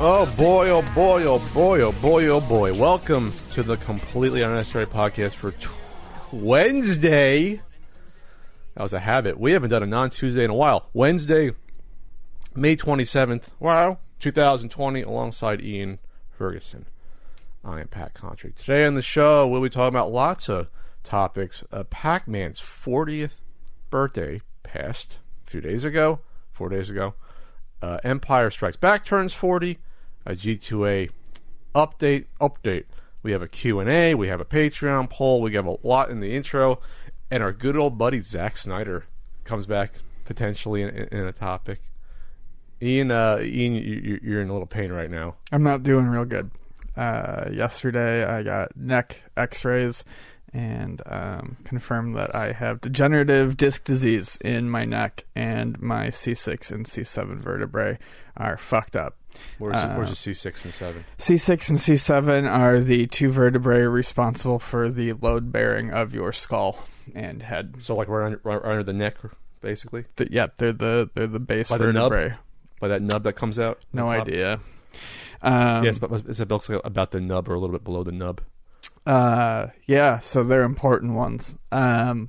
Oh boy, oh boy, oh boy, oh boy, oh boy. Welcome to the Completely Unnecessary Podcast for Wednesday. That was a habit. We haven't done a non Tuesday in a while. Wednesday, May 27th, wow, 2020, alongside Ian Ferguson. I am Pat Contri. Today on the show, we'll be talking about lots of topics. Uh, Pac Man's 40th birthday passed a few days ago, four days ago. Uh, Empire Strikes Back turns 40. A G2A update. Update. We have a Q&A. We have a Patreon poll. We have a lot in the intro. And our good old buddy Zack Snyder comes back potentially in, in a topic. Ian, uh, Ian, you, you're in a little pain right now. I'm not doing real good. Uh, yesterday, I got neck X-rays and um, confirmed that I have degenerative disc disease in my neck, and my C6 and C7 vertebrae are fucked up. Where's, uh, where's the C6 and 7? C6 and C7 are the two vertebrae responsible for the load bearing of your skull and head. So, like, right under, right under the neck, basically? The, yeah, they're the they're the base By vertebrae. The nub? By that nub that comes out? No idea. Um, yes, but it's about the nub or a little bit below the nub. Uh, yeah, so they're important ones. Um,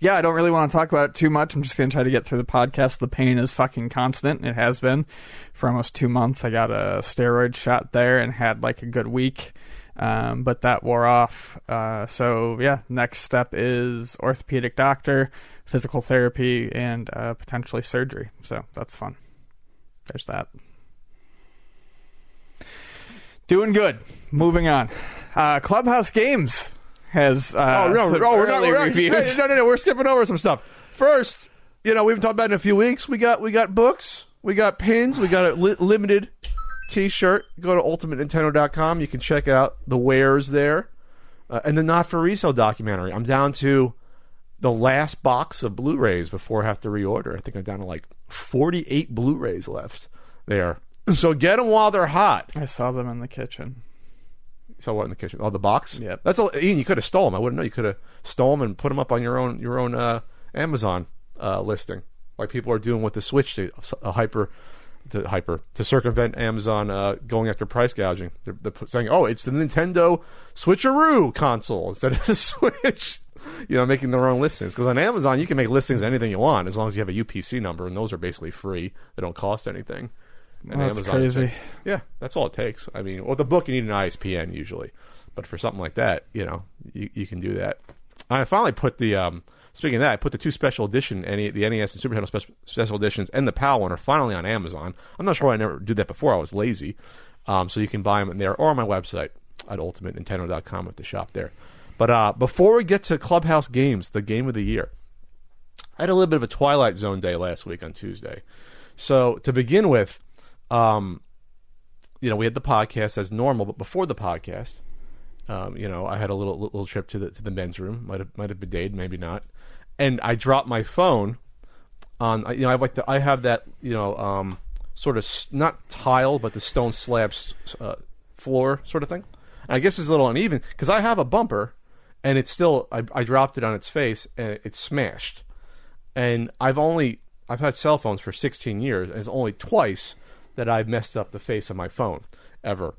yeah, I don't really want to talk about it too much. I'm just going to try to get through the podcast. The pain is fucking constant. It has been for almost two months. I got a steroid shot there and had like a good week, um, but that wore off. Uh, so yeah, next step is orthopedic doctor, physical therapy, and uh, potentially surgery. So that's fun. There's that. Doing good. Moving on. Uh, Clubhouse Games has uh, oh no, some no, we're not, early we're not, no, no, no, we're skipping over some stuff. First, you know, we've talked about it in a few weeks. We got we got books, we got pins, we got a li- limited T-shirt. Go to ultimatenintendo.com. You can check out the wares there, uh, and the not for resale documentary. I'm down to the last box of Blu-rays before I have to reorder. I think I'm down to like 48 Blu-rays left there. So get them while they're hot. I saw them in the kitchen. So what in the kitchen? Oh, the box. Yeah, That's a, Ian. You could have stole them. I wouldn't know. You could have stole them and put them up on your own your own uh, Amazon uh, listing, like people are doing with the Switch to uh, hyper to hyper to circumvent Amazon uh, going after price gouging. They're, they're saying, "Oh, it's the Nintendo Switcheroo console instead of the Switch." You know, making their own listings because on Amazon you can make listings anything you want as long as you have a UPC number, and those are basically free. They don't cost anything. And well, that's crazy. Yeah, that's all it takes. I mean, well, the book you need an ISBN usually, but for something like that, you know, you, you can do that. I finally put the um, speaking of that, I put the two special edition, any the NES and Super Nintendo special, special editions, and the PAL one are finally on Amazon. I'm not sure why I never did that before. I was lazy, um, so you can buy them there or on my website at ultimatenintendo.com at the shop there. But uh, before we get to Clubhouse Games, the game of the year, I had a little bit of a Twilight Zone day last week on Tuesday. So to begin with, um, you know, we had the podcast as normal, but before the podcast, um, you know, I had a little little trip to the to the men's room. Might have might have bidayed, maybe not. And I dropped my phone on. You know, I have like the, I have that you know um, sort of not tile, but the stone slabs uh, floor sort of thing. And I guess it's a little uneven because I have a bumper, and it's still I, I dropped it on its face and it smashed. And I've only I've had cell phones for 16 years, and it's only twice that I've messed up the face of my phone ever.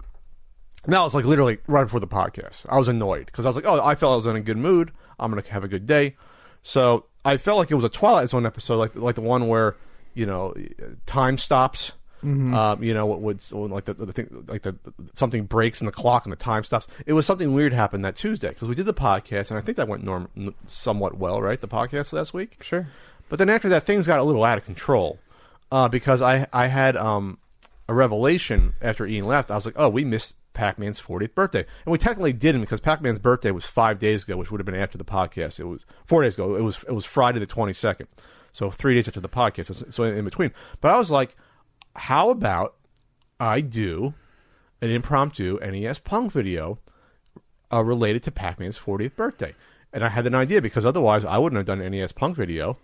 Now it's like literally right before the podcast. I was annoyed because I was like, oh, I felt I was in a good mood. I'm gonna have a good day. So I felt like it was a Twilight Zone episode, like like the one where you know time stops Um, you know, what would like the, the thing like the, something breaks in the clock and the time stops. It was something weird happened that Tuesday because we did the podcast and I think that went norm somewhat well, right? The podcast last week. Sure. But then after that, things got a little out of control uh, because I I had um, a revelation after Ian left. I was like, oh, we missed Pac-Man's 40th birthday, and we technically didn't because Pac-Man's birthday was five days ago, which would have been after the podcast. It was four days ago. It was it was Friday the 22nd, so three days after the podcast. So, in between. But I was like, how about I do an impromptu NES Punk video uh, related to Pac-Man's 40th birthday. And I had an idea because otherwise I wouldn't have done an NES Punk video.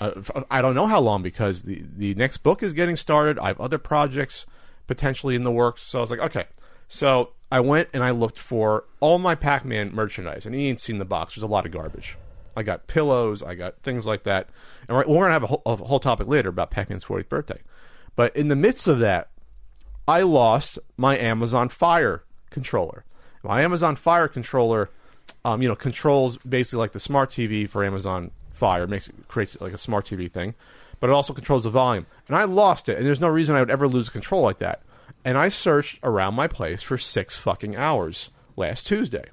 Uh, f- I don't know how long because the, the next book is getting started. I have other projects potentially in the works. So I was like, okay. So I went and I looked for all my Pac-Man merchandise, and he ain't seen the box. There's a lot of garbage. I got pillows, I got things like that, and we're, we're gonna have a whole, a whole topic later about Pac-Man's 40th birthday. But in the midst of that, I lost my Amazon Fire controller. My Amazon Fire controller, um, you know, controls basically like the smart TV for Amazon Fire, makes it creates like a smart TV thing, but it also controls the volume. And I lost it, and there's no reason I would ever lose control like that. And I searched around my place for six fucking hours last Tuesday,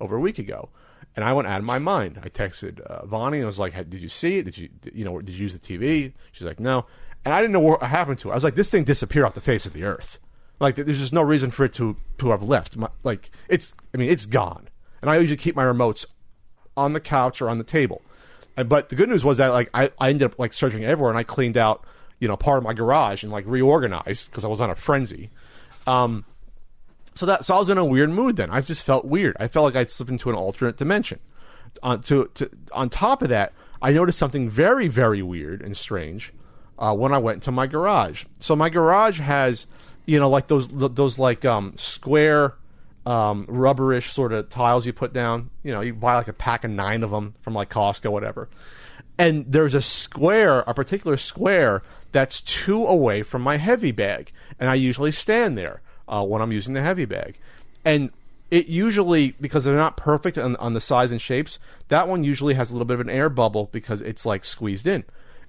over a week ago, and I went out of my mind. I texted uh, Vonnie and I was like, "Did you see it? Did you, you know, did you use the TV?" She's like, "No." And I didn't know what happened to it. I was like, "This thing disappeared off the face of the earth." Like, there's just no reason for it to to have left. My, like, it's, I mean, it's gone. And I usually keep my remotes on the couch or on the table. But the good news was that like I, I ended up like searching everywhere and I cleaned out you know part of my garage and like reorganized because I was on a frenzy. Um, so that so I was in a weird mood then. I just felt weird. I felt like I'd slipped into an alternate dimension. On to, to on top of that, I noticed something very very weird and strange uh, when I went into my garage. So my garage has you know like those those like um, square um, rubberish sort of tiles you put down. You know, you buy like a pack of nine of them from like Costco, whatever. And there's a square, a particular square that's two away from my heavy bag, and I usually stand there uh, when I'm using the heavy bag. And it usually, because they're not perfect on, on the size and shapes, that one usually has a little bit of an air bubble because it's like squeezed in.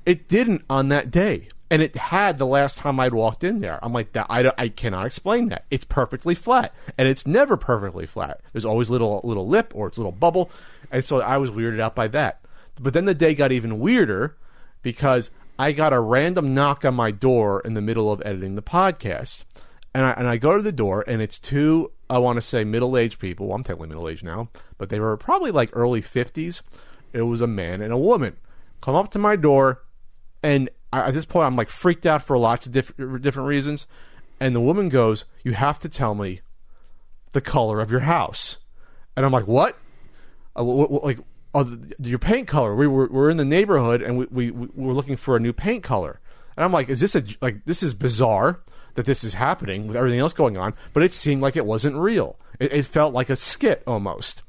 It didn't on that day, and it had the last time I'd walked in there. I'm like, that I, I cannot explain that. It's perfectly flat, and it's never perfectly flat. There's always little little lip or it's little bubble, and so I was weirded out by that. But then the day got even weirder because I got a random knock on my door in the middle of editing the podcast. And I, and I go to the door, and it's two, I want to say, middle aged people. Well, I'm technically middle aged now, but they were probably like early 50s. It was a man and a woman. Come up to my door, and I, at this point, I'm like freaked out for lots of different different reasons. And the woman goes, "You have to tell me the color of your house." And I'm like, "What?" Uh, like, oh, your paint color. We were we're in the neighborhood, and we, we we were looking for a new paint color. And I'm like, "Is this a like this is bizarre that this is happening with everything else going on?" But it seemed like it wasn't real. It, it felt like a skit almost.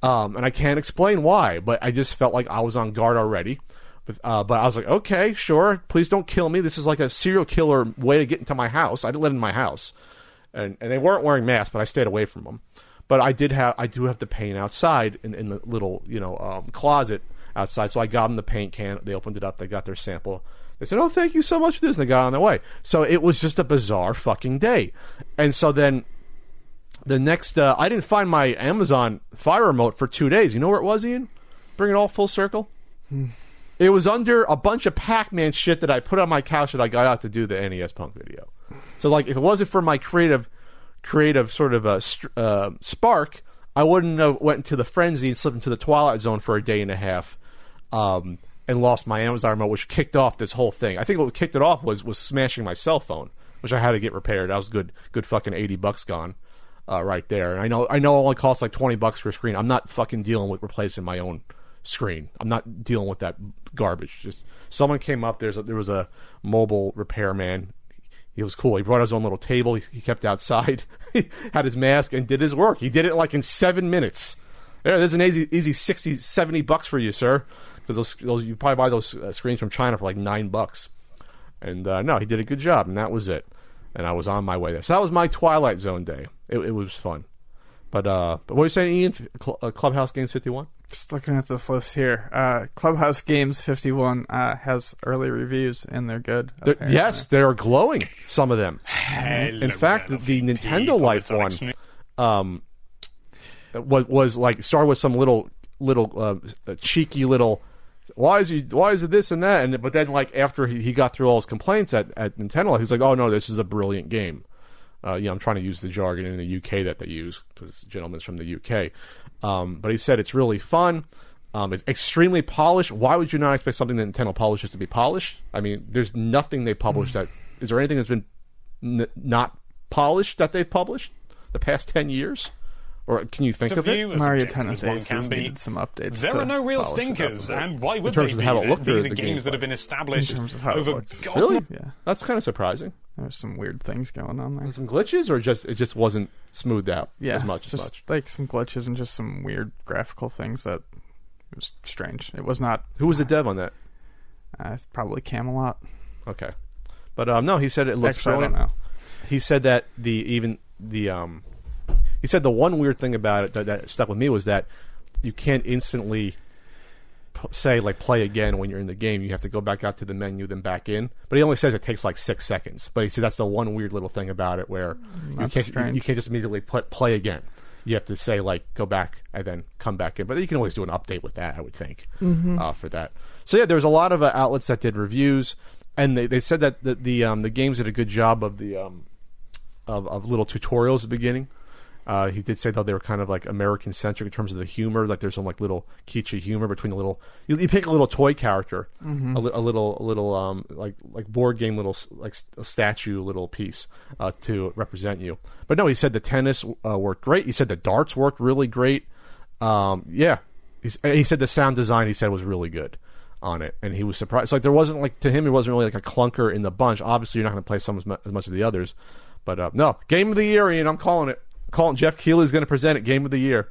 Um, and I can't explain why, but I just felt like I was on guard already. Uh, but I was like, okay, sure. Please don't kill me. This is like a serial killer way to get into my house. I didn't live in my house, and and they weren't wearing masks, but I stayed away from them. But I did have, I do have the paint outside in, in the little, you know, um, closet outside. So I got them the paint can. They opened it up. They got their sample. They said, "Oh, thank you so much for this." And they got on their way. So it was just a bizarre fucking day. And so then the next, uh, I didn't find my Amazon Fire remote for two days. You know where it was, Ian? Bring it all full circle. It was under a bunch of Pac-Man shit that I put on my couch that I got out to do the NES Punk video. So like, if it wasn't for my creative, creative sort of a str- uh, spark, I wouldn't have went into the frenzy and slipped into the Twilight Zone for a day and a half, um, and lost my Amazon remote, which kicked off this whole thing. I think what kicked it off was was smashing my cell phone, which I had to get repaired. That was good, good fucking eighty bucks gone. Uh, right there, and I know I know it only costs like twenty bucks for a screen. I'm not fucking dealing with replacing my own screen. I'm not dealing with that garbage. Just someone came up. There's a, there was a mobile repairman. He was cool. He brought his own little table. He, he kept outside. had his mask and did his work. He did it like in seven minutes. There, there's an easy, easy 60, 70 bucks for you, sir. Because those, those, you probably buy those uh, screens from China for like nine bucks. And uh, no, he did a good job, and that was it. And I was on my way there. So that was my Twilight Zone day. It, it was fun. But uh, but what are you saying, Ian? Uh, Clubhouse Games 51? Just looking at this list here, uh, Clubhouse Games 51 uh, has early reviews and they're good. They're- yes, they're glowing. Some of them. Hello, In fact, fellow the Nintendo. Life one um, was was like started with some little little uh, cheeky little. Why is he? Why is it this and that? And but then like after he, he got through all his complaints at at Nintendo, he was like, "Oh no, this is a brilliant game." Uh, you know, I'm trying to use the jargon in the UK that they use because gentleman's from the UK. Um, but he said it's really fun. Um, it's extremely polished. Why would you not expect something that Nintendo publishes to be polished? I mean, there's nothing they published that. Is there anything that's been n- not polished that they've published the past ten years? Or can you think To of it? Mario Tennis as Aces can be. needed some updates. There are no real polish it up a stinkers, and why would terms they of be? how it looked or These the are games that have been established In terms of how it over looks. God Really? Yeah, That's kind of surprising. There's some weird things going on there. Some glitches, or just it just wasn't smoothed out Yeah, as much as just much. like some glitches and just some weird graphical things that it was strange. It was not. Who was the dev on that? Uh, it's probably Camelot. Okay, but um, no, he said it looks Actually, I don't know. he said that the even the um he said the one weird thing about it that, that stuck with me was that you can't instantly say like play again when you're in the game you have to go back out to the menu then back in. But he only says it takes like six seconds. But he said that's the one weird little thing about it where you can't you, you can't just immediately put play again. You have to say like go back and then come back in. But you can always do an update with that i would think uh, for that. So yeah there's a lot of uh, outlets that did reviews and they, they said that the the, um, the games did a good job of the um, of, of little tutorials at the beginning. Uh, he did say though they were kind of like American centric in terms of the humor. Like there's some like little kitschy humor between the little. You, you pick a little toy character, a, li- a little a little um like like board game little like a statue little piece uh, to represent you. But no, he said the tennis uh, worked great. He said the darts worked really great. Um, yeah, He's, he said the sound design he said was really good on it, and he was surprised. Like there wasn't like to him, it wasn't really like a clunker in the bunch. Obviously, you're not going to play some as much as the others, but uh, no, game of the year, Ian. I'm calling it. Calling Geoff Keighley's going to present it. Game of the year.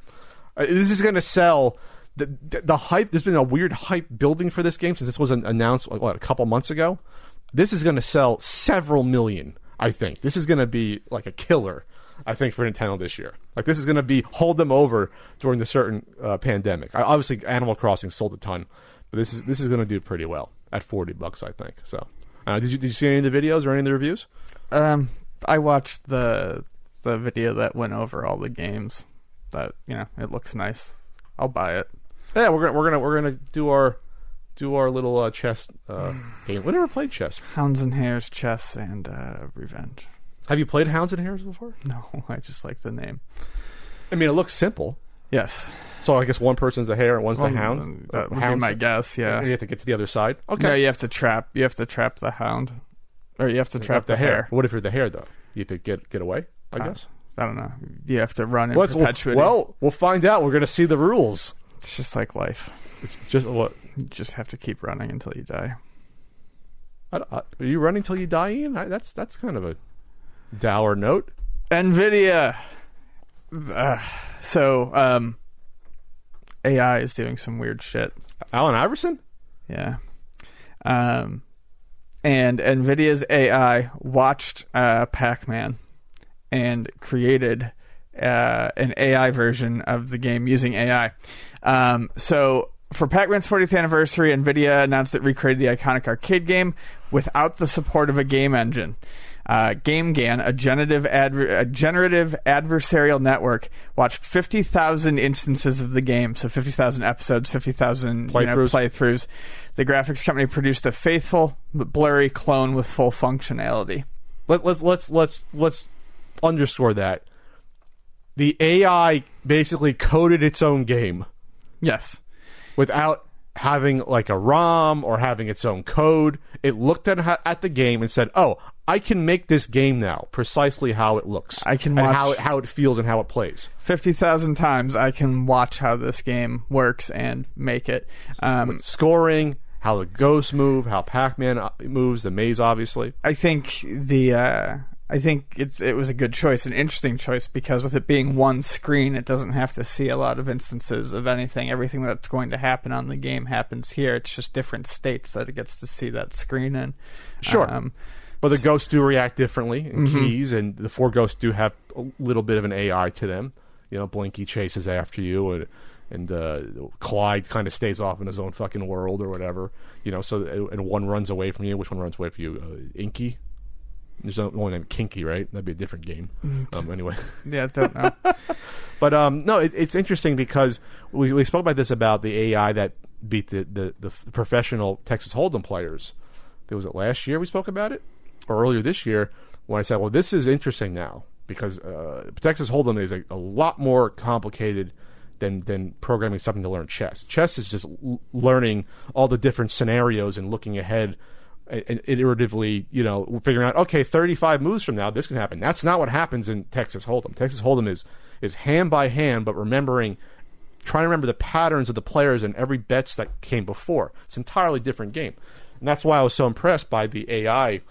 Uh, this is going to sell. The, the, the hype. There's been a weird hype building for this game since this was announced what a couple months ago. This is going to sell several million. I think this is going to be like a killer. I think for Nintendo this year, like this is going to be hold them over during the certain uh, pandemic. I, obviously, Animal Crossing sold a ton, but this is this is going to do pretty well at forty bucks. I think so. Uh, did you did you see any of the videos or any of the reviews? Um, I watched the the video that went over all the games. That you know, it looks nice. I'll buy it. Yeah, we're gonna we're gonna we're gonna do our do our little uh, chess uh, game. We never played chess. Hounds and Hares, Chess, and uh, Revenge. Have you played Hounds and Hares before? No, I just like the name. I mean, it looks simple. Yes, So I guess one person's the hare and one's Well, the hound. That Or would be my the- guess. Yeah. And you have to get to the other side. Okay. you have to trap. You have to trap the hound, or you have to trap the, hare. What if you're the hare though? You have to get get away. I guess. I don't know. You have to run in well, perpetuity. well, we'll find out. We're gonna see the rules. it's just like life. It's just what You just have to keep running until you die. I, I, are you running till you die, Ian? I, that's that's kind of a dour note. Nvidia. Uh, so, um, AI is doing some weird shit. Allen Iverson. Yeah. Um, and NVIDIA's AI watched uh, Pac Man and created uh, an AI version of the game using AI. Um, so, for Pac Man's 40th anniversary, NVIDIA announced it recreated the iconic arcade game without the support of a game engine. Uh, GameGAN, a generative, adver- a generative adversarial network, watched 50,000 instances of the game, so 50,000 episodes, 50,000 you know, Playthroughs. playthroughs. The graphics company produced a faithful but blurry clone with full functionality. Let, let's let's let's let's underscore that. The AI basically coded its own game Yes. without having like a ROM or having its own code. It looked at at the game and said, "Oh, I can make this game now precisely how it looks. I can and watch- how it, how it feels and how it plays." 50,000 times I can watch how this game works and make it. Um, Scoring, how the ghosts move, how Pac-Man uh, moves, the maze, obviously. I think the uh, I think it's it was a good choice, an interesting choice because with it being one screen, it doesn't have to see a lot of instances of anything. Everything that's going to happen on the game happens here. It's just different states that it gets to see that screen in. Sure. Um, But the ghosts do react differently in Mm-hmm. keys, and the four ghosts do have a little bit of an AI to them. You know, Blinky chases after you, and and uh, Clyde kind of stays off in his own fucking world or whatever. You know, so and one runs away from you. Which one runs away from you? Uh, Inky. There's no one named Kinky, right? That'd be a different game. Um, anyway. Yeah, don't know. But um, no, it, it's interesting because we, we spoke about this about the AI that beat the, the, the professional Texas Hold'em players. There was it last year we spoke about it, or earlier this year when I said, well, this is interesting now because uh, Texas Hold'em is a, a lot more complicated than than programming something to learn chess. Chess is just l- learning all the different scenarios and looking ahead iteratively, you know, figuring out okay, 35 moves from now this can happen. That's not what happens in Texas Hold'em. Texas Hold'em is is hand by hand, but remembering trying to remember the patterns of the players and every bets that came before. It's an entirely different game. And that's why I was so impressed by the AI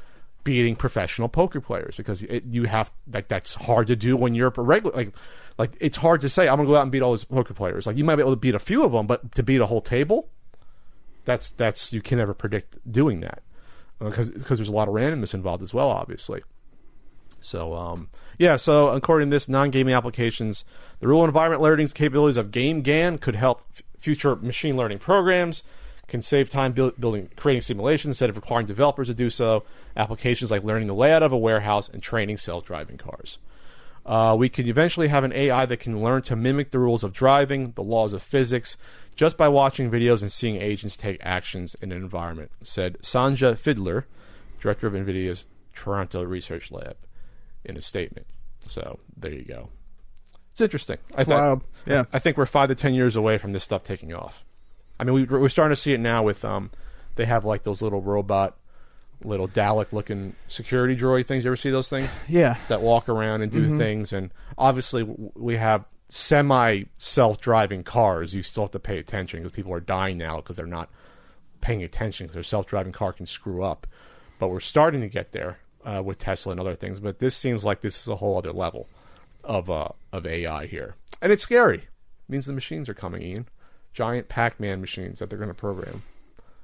beating professional poker players because it, you have like that's hard to do when you're a regular like like it's hard to say I'm gonna go out and beat all these poker players. Like you might be able to beat a few of them, but to beat a whole table, that's that's you can never predict doing that because because there's a lot of randomness involved as well, obviously. So um, yeah, so according to this, non-gaming applications, the rule environment learning capabilities of GameGAN could help f- future machine learning programs. Can save time build, building, creating simulations instead of requiring developers to do so. Applications like learning the layout of a warehouse and training self-driving cars. Uh, we could eventually have an AI that can learn to mimic the rules of driving, the laws of physics, just by watching videos and seeing agents take actions in an environment, said Sanja Fidler, director of NVIDIA's Toronto Research Lab, in a statement. So there you go. It's interesting. I It's wild. Yeah. I think we're five to ten years away from this stuff taking off. I mean, we, we're starting to see it now with um, they have like those little robot, little Dalek looking security droid things. You ever see those things? Yeah. that walk around and do things. And obviously, we have semi self driving cars. You still have to pay attention because people are dying now because they're not paying attention because their self driving car can screw up. But we're starting to get there uh, with Tesla and other things. But this seems like this is a whole other level of uh, of AI here, and it's scary. It means the machines are coming, Ian. Giant Pac-Man machines that they're going to program.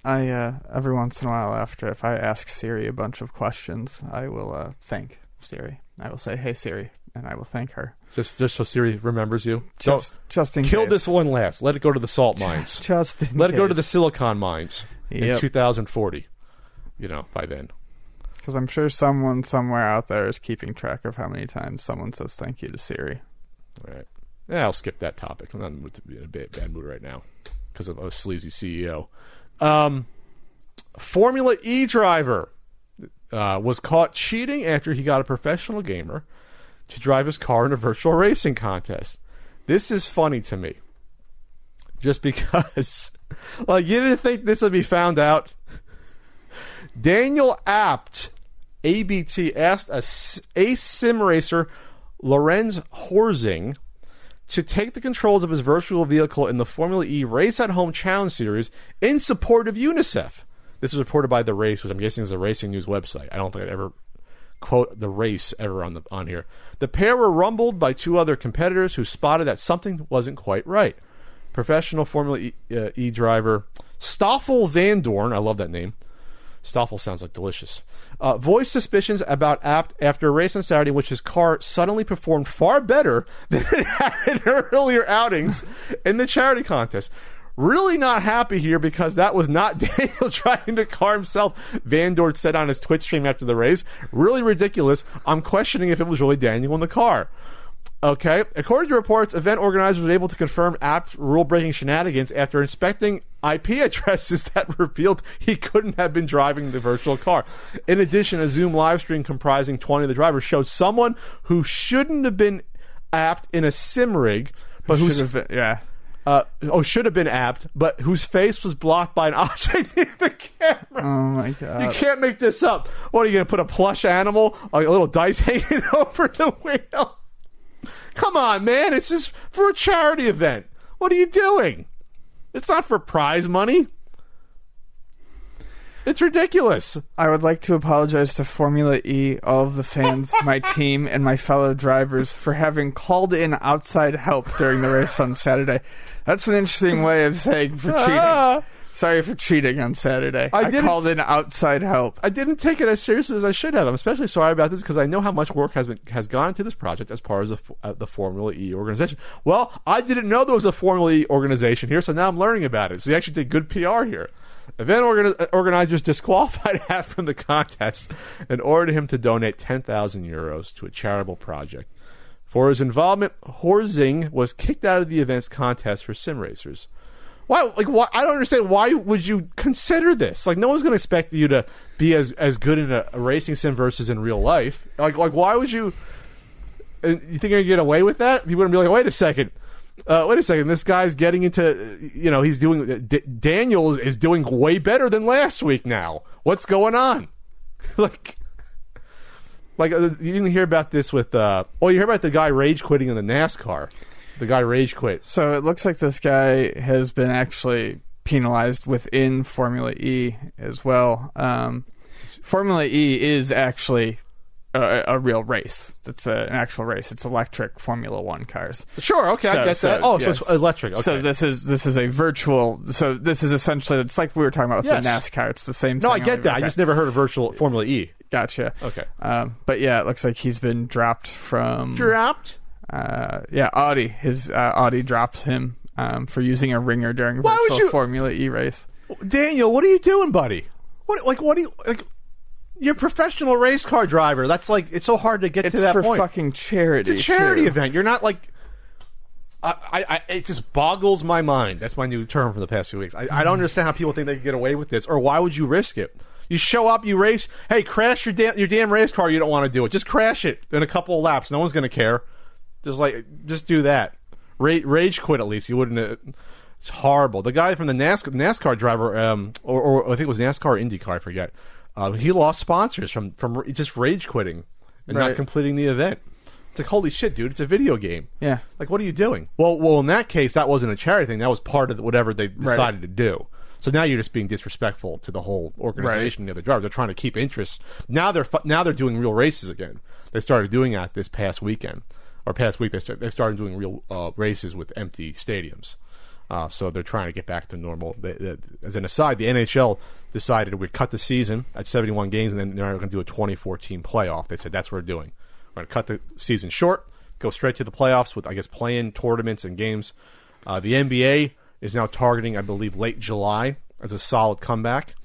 I uh, every once in a while, after if I ask Siri a bunch of questions, I will uh, thank Siri. I will say, "Hey Siri," and I will thank her. Just just so Siri remembers you. Just, just in kill case. this one last. Let it go to the salt mines. Just in Let it go to the silicon mines in 2040. You know, by then. Because I'm sure someone somewhere out there is keeping track of how many times someone says thank you to Siri. All right. Yeah, I'll skip that topic. I'm not in the mood to be in a bad, bad mood right now because of a sleazy CEO. Um, Formula E driver uh, was caught cheating after he got a professional gamer to drive his car in a virtual racing contest. This is funny to me. Just because, like, you didn't think this would be found out. Daniel Apt, ABT, asked a, sim racer, Lorenz Horzing, to take the controls of his virtual vehicle in the Formula E Race at Home Challenge Series in support of UNICEF. This is reported by the race, which I'm guessing is a racing news website. I don't think I'd ever quote the race ever on the on here. The pair were rumbled by two other competitors who spotted that something wasn't quite right. Professional Formula E, uh, e driver Stoffel Vandoorne, I love that name. Stoffel sounds like delicious. Uh, voiced suspicions about Abt after a race on Saturday, in which his car suddenly performed far better than it had in earlier outings in the charity contest. Really not happy here because that was not Daniel driving the car himself. Vandoorne said on his Twitch stream after the race. Really ridiculous. I'm questioning if it was really Daniel in the car. Okay. According to reports, event organizers were able to confirm Abt's rule breaking shenanigans after inspecting IP addresses that revealed he couldn't have been driving the virtual car. In addition, a Zoom live stream comprising 20 of the drivers showed someone who shouldn't have been Abt in a sim rig, but who's Should have been, yeah. Uh, oh should have been Abt, but whose face was blocked by an object in the camera. Oh my god! You can't make this up. What are you going to put a plush animal, a little dice hanging over the wheel? Come on, man. It's just for a charity event. What are you doing? It's not for prize money. It's ridiculous. I would like to apologize to Formula E, all of the fans, my team, and my fellow drivers for having called in outside help during the race on Saturday. That's an interesting way of saying for cheating. Ah, Sorry for cheating on Saturday. I I, called in outside help. I didn't take it as seriously as I should have. I'm especially sorry about this because I know how much work has been has gone into this project as part of the, uh, the Formula E organization. Well, I didn't know there was a Formula E organization here, so now I'm learning about it. So you actually did good PR here. Event organi- uh, organizers disqualified Hat from the contest and ordered him to donate 10,000 euros to a charitable project. For his involvement, Horzing was kicked out of the event's contest for sim racers. Why? Like, why? I don't understand. Why would you consider this? Like, no one's going to expect you to be as as good in a, a racing sim versus in real life. Like, like, why would you? uh, You think gonna get away with that? People would be like, wait a second. Uh, wait a second. This guy's getting into, you know, he's doing. D- Daniel is, doing way better than last week. Now, what's going on? like, like uh, you didn't hear about this with. Uh, oh, you heard about the guy rage quitting in the NASCAR. The guy rage quit. So it looks like this guy has been actually penalized within Formula E as well. Um, Formula E is actually a, a real race. That's a, an actual race. It's electric Formula One cars. Sure. Okay, I So- get so, that. Oh, so it's electric. Okay. So this is this is a virtual. So this is essentially it's like we were talking about with Yes. the NASCAR. It's the same. Thing. No, I get that. I just never heard of virtual Formula E. gotcha. Okay. Um, but yeah, it looks like he's been dropped from. Dropped. Uh, yeah, Audi. His uh, Audi drops him um, for using a ringer during Why virtual you- Formula E race. Daniel, what are you doing, buddy? What like what do you like? You're a professional race car driver. That's like it's so hard to get It's to that for point. fucking charity. it's a charity too. event. You're not like. I, I, it just boggles my mind. That's my new term for the past few weeks. I, I don't understand how people think they can get away with this, or why would you risk it? You show up, you race. Hey, crash your damn your damn race car. You don't want to do it. Just crash it in a couple of laps. No one's going to care. Just like just do that. Rage, rage quit at least. You wouldn't. Uh, it's horrible. The guy from the NASCAR, NASCAR driver, um, or, or I think it was NASCAR or IndyCar, I forget. Uh, he lost sponsors from from just rage quitting and not completing the event. It's like holy shit, dude! It's a video game. Yeah. Like, what are you doing? Well, well, in that case, that wasn't a charity thing. That was part of whatever they decided to do. So now you're just being disrespectful to the whole organization, and the other drivers. They're trying to keep interest. Now they're now they're doing real races again. They started doing that this past weekend or past week. They start, they started doing real uh, races with empty stadiums. Uh, so they're trying to get back to normal. They, they, as an aside, the NHL decided we'd cut the season at 71 games, and then they're going to do a 24-team playoff. They said that's what we're doing. We're going to cut the season short, go straight to the playoffs with, I guess, playing tournaments and games. Uh, the NBA is now targeting, I believe, late July as a solid comeback,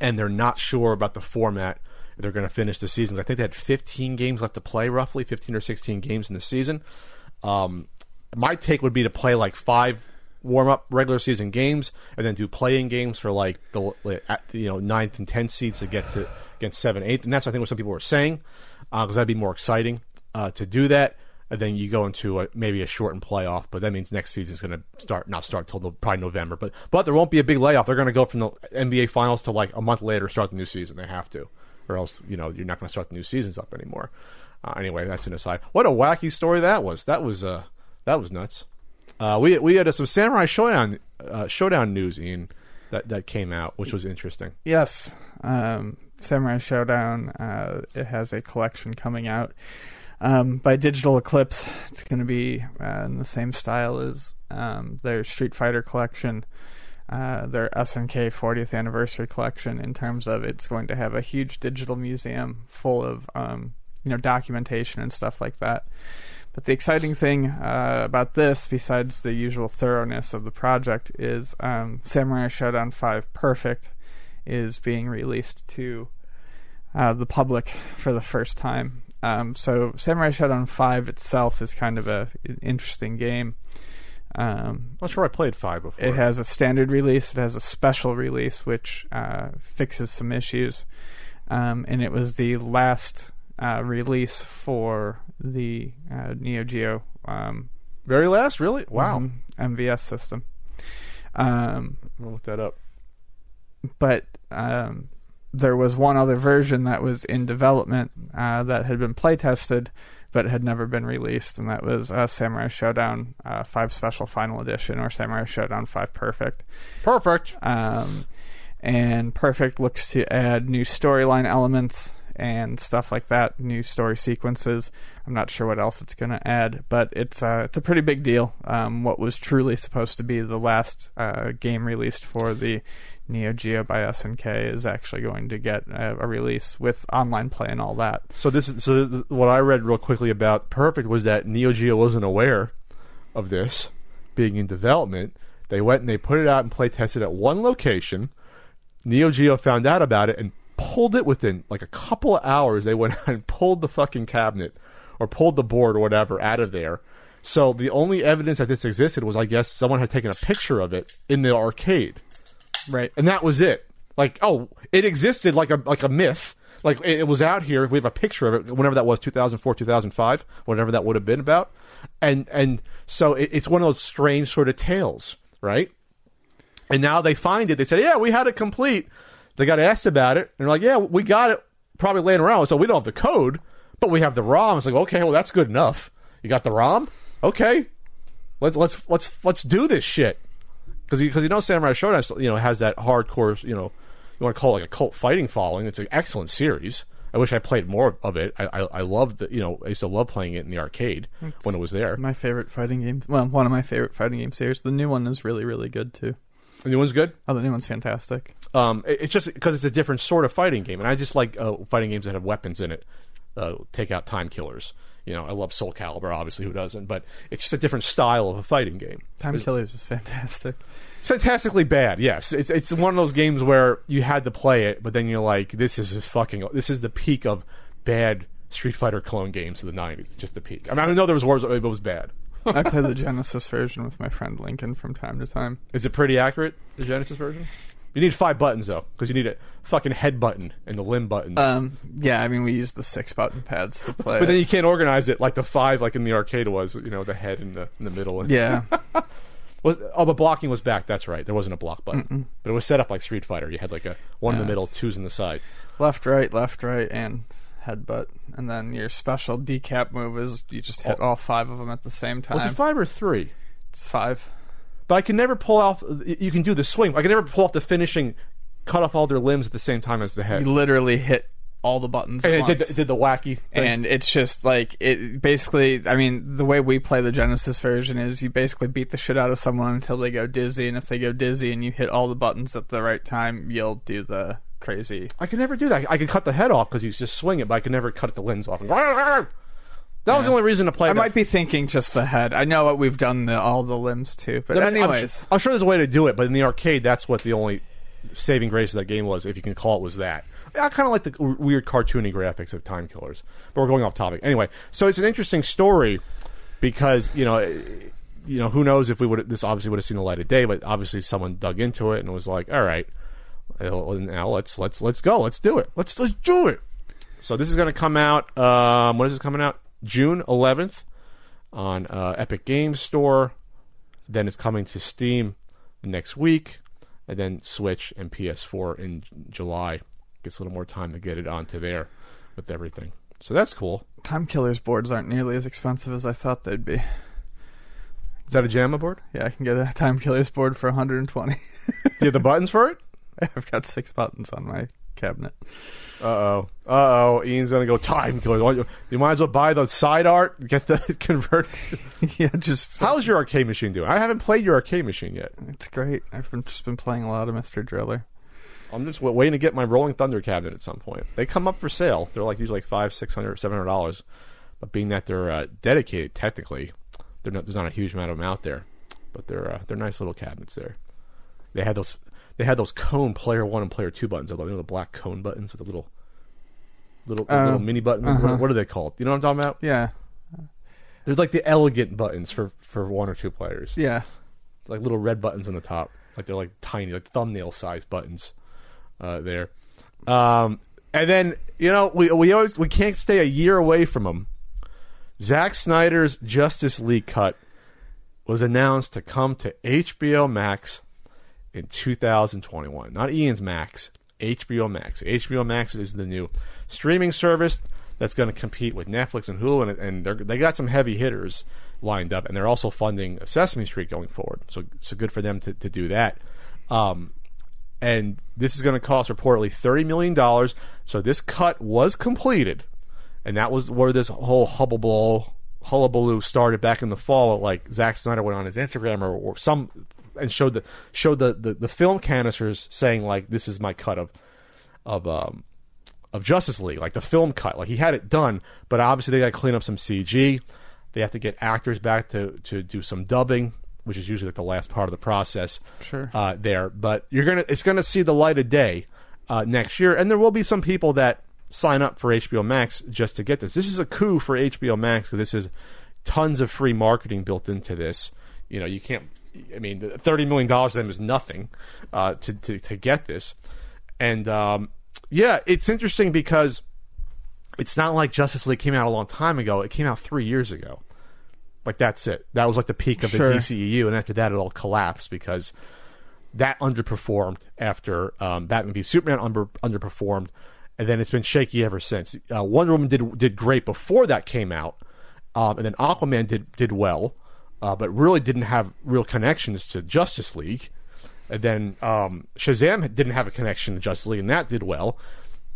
and they're not sure about the format. They're going to finish the season. I think they had 15 games left to play, roughly 15 or 16 games in the season. Um, my take would be to play like five warm up regular season games and then do playing games for like the you know ninth and tenth seeds to get to against seven eighth. And that's I think what some people were saying because that'd be more exciting uh, to do that. And then you go into a, maybe a shortened playoff but that means next season's going to start not start till no, probably November. But but there won't be a big layoff. They're going to go from the NBA finals to like a month later start the new season. They have to or else you know you're not going to start the new seasons up anymore. Uh, anyway that's an aside. What a wacky story that was. That was uh that was nuts uh, we we had some Samurai Shodown uh, Shodown news, Ian, that that came out, which was interesting. Yes. Um, Samurai Shodown. Uh, it has a collection coming out um, by Digital Eclipse. It's going to be uh, in the same style as um, their Street Fighter collection, uh, their SNK 40th anniversary collection. In terms of, it's going to have a huge digital museum full of um, you know documentation and stuff like that. But the exciting thing uh, about this, besides the usual thoroughness of the project, is um, Samurai Shodown 5 Perfect is being released to uh, the public for the first time. Um, so Samurai Shodown 5 itself is kind of a an interesting game. Um, I'm not sure I played five before. it has a standard release. It has a special release, which uh, fixes some issues. Um, and it was the last uh, release for the uh, Neo Geo um, very last, really? Wow. MVS system. Um, I'll look that up. but um, there was one other version that was in development uh, that had been play tested but had never been released, and that was uh, Samurai Shodown uh, 5 Special Final Edition or Samurai Shodown 5 Perfect. Perfect. Um, and Perfect looks to add new storyline elements and stuff like that. New story sequences. I'm not sure what else it's going to add, but it's uh, it's a pretty big deal. Um, what was truly supposed to be the last uh, game released for the Neo Geo by SNK is actually going to get a, a release with online play and all that. So this is so what I read real quickly about Perfect was that Neo Geo wasn't aware of this being in development. They went and they put it out and play tested at one location. Neo Geo found out about it and pulled it within like a couple of hours. They went out and pulled the fucking cabinet or pulled the board or whatever out of there. So the only evidence that this existed was, I guess, someone had taken a picture of it in the arcade Right. and that was it. Like, oh, it existed like a like a myth. Like it, it was out here. We have a picture of it. Whenever that was, two thousand four, two thousand five, whatever that would have been about. And and so it, it's one of those strange sort of tales, right? And now they find it. They said, yeah, we had it complete. They got asked about it, and they're like, yeah, we got it. Probably laying around. So we don't have the code, but we have the ROM. It's like, okay, well, that's good enough. You got the ROM? Okay, let's let's let's let's do this shit because because you know Samurai Shodown you know has that hardcore you know you want to call it like a cult fighting following. It's an excellent series. I wish I played more of it. I I, I loved the you know I used to love playing it in the arcade when it was there. My favorite fighting game. Well, one of my favorite fighting game series. The new one is really, really good too. The new one's good. Oh, the new one's fantastic. Um, it- it's just because it's a different sort of fighting game, and I just like uh, fighting games that have weapons in it. Uh, take out time killers. You know, I love Soul Calibur, obviously, who doesn't? But it's just a different style of a fighting game. Time Killers is fantastic. It's fantastically bad. Yes, it's it's one of those games where you had to play it, but then you're like, this is just fucking. This is the peak of bad Street Fighter clone games of the '90s. It's just the peak. I mean, I know there was wars, but it was bad. I play the Genesis version with my friend Lincoln from time to time. Is it pretty accurate? The Genesis version. You need five buttons though, because you need a fucking head button and the limb buttons. Um, yeah, I mean we use the six button pads to play. but then you can't organize it like the five, like in the arcade was. You know, the head in the in the middle. And yeah, Was, oh, but blocking was back. That's right. There wasn't a block button, but it was set up like Street Fighter. You had like a one in the middle, two's in the side. left, right, left, right, and headbutt, and then your special decap move is you just hit oh. all five of them at the same time. Was it five or three? It's five. But I can never pull off. You can do the swing. I can never pull off the finishing, cut off all their limbs at the same time as the head. You literally hit all the buttons at and it did, did the wacky. Thing. and it's just like it basically i mean the way we play the genesis version is you basically beat the shit out of someone until they go dizzy and if they go dizzy and you hit all the buttons at the right time you'll do the crazy I could never do that. I could cut the head off because you just swing it, but I could never cut the limbs off. And that was the only reason to play. i that. might be thinking just the head i know what we've done the all the limbs too but I mean, I'm anyways su- I'm, sure there's a way to do it, but in the arcade, that's what the only saving grace of that game was, if you can call it, was that. I kind of like the w- weird cartoony graphics of Time Killers, but we're going off topic anyway. So it's an interesting story because you know, eh, you know, who knows if we would this obviously would have seen the light of day, but obviously someone dug into it and was like, all right, well, now let's let's let's go, let's do it, let's let's do it. So this is going to come out. Um, when is this coming out? June 11th on uh, Epic Games Store. Then it's coming to Steam next week, and then Switch and PS4 in July. Gets a little more time to get it onto there with everything. So that's cool. time killers boards aren't nearly as expensive as i thought they'd be Is that a JAMMA board? yeah i can get a time killers board for 120 Do you have the buttons for it? i've got six buttons on my cabinet Uh oh. Uh oh. Ian's gonna go time killer. You might as well buy the side art, get the converted. yeah just How's your arcade machine doing? I haven't played your arcade machine yet. it's great i've been, just been playing a lot of mr driller I'm just waiting to get my Rolling Thunder cabinet at some point. They come up for sale. They're like usually like five, six hundred, seven hundred dollars. But being that they're uh, dedicated, technically, they're not, there's not a huge amount of them out there. But they're uh, they're nice little cabinets there. They had those they had those cone player one and player two buttons. You know the black cone buttons with the little little Oh, little mini button. uh-huh. What, what are they called? You know what I'm talking about? yeah They're like the elegant buttons for for one or two players. yeah like little red buttons on the top, like they're like tiny, like thumbnail size buttons uh, there. Um, and then you know we we always we can't stay a year away from them. Zack Snyder's Justice League cut was announced to come to HBO Max in 2021. Not Ian's Max, HBO Max. HBO Max is the new streaming service that's going to compete with Netflix and Hulu, and, and they got some heavy hitters lined up, and they're also funding Sesame Street going forward. So, so good for them to, to do that. Um, and this is going to cost reportedly thirty million dollars. So this cut was completed, and that was where this whole hullabaloo hullabaloo started back in the fall. Like Zack Snyder went on his Instagram or, or some and showed the showed the, the the film canisters saying like this is my cut of of um of Justice League, like the film cut. Like he had it done, but obviously they got to clean up some CG. They have to get actors back to to do some dubbing, which is usually like the last part of the process. Sure. Uh, there, but you're gonna it's gonna see the light of day uh, next year, and there will be some people that sign up for HBO Max just to get this. This is a coup for HBO Max because this is tons of free marketing built into this. You know, you can't. I mean, thirty million dollars to them is nothing uh, to, to to get this, and um, yeah, it's interesting because it's not like Justice League came out a long time ago. It came out three years ago. Like that's it. That was like the peak of Sure. the DCEU, and after that, it all collapsed because that underperformed after um, Batman v Superman under, underperformed, and then it's been shaky ever since. Uh, Wonder Woman did did great before that came out, um, and then Aquaman did did well, uh, but really didn't have real connections to Justice League. And then um, Shazam didn't have a connection to Justice League, and that did well.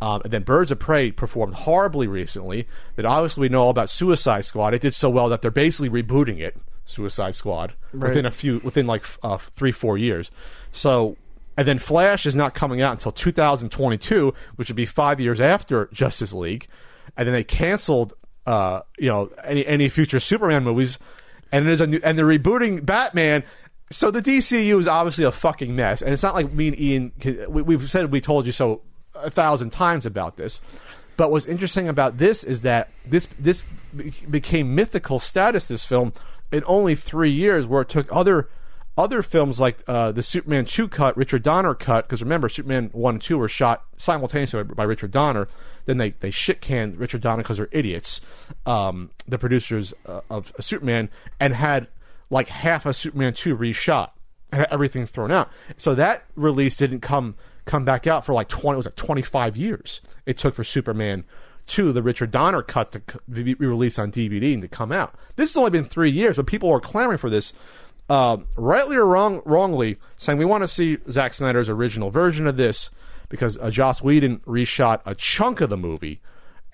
Um, and then Birds of Prey performed horribly recently. That obviously we know all about Suicide Squad. It did so well that they're basically rebooting it, Suicide Squad, within a few, within like uh, three, four years. So, and then Flash is not coming out until 2022, which would be five years after Justice League. And then they canceled, uh, you know, any any future Superman movies. And there's a new, and they're rebooting Batman. So the DCU is obviously a fucking mess, and it's not like me and Ian. We, we've said we told you so a thousand times about this. But what's interesting about this is that this this became mythical status. This film in only three years, where it took other other films like uh, the Superman two cut, Richard Donner cut. Because remember, Superman one and two were shot simultaneously by Richard Donner. Then they they shit canned Richard Donner because they're idiots. Um, the producers uh, of Superman and had like half of Superman two reshot and everything thrown out. So that release didn't come come back out for like twenty. It was like twenty five years it took for Superman two, the Richard Donner cut to be released on DVD and to come out. This has only been three years, but people were clamoring for this, uh, rightly or wrong, wrongly, saying we want to see Zack Snyder's original version of this because uh, Joss Whedon reshot a chunk of the movie,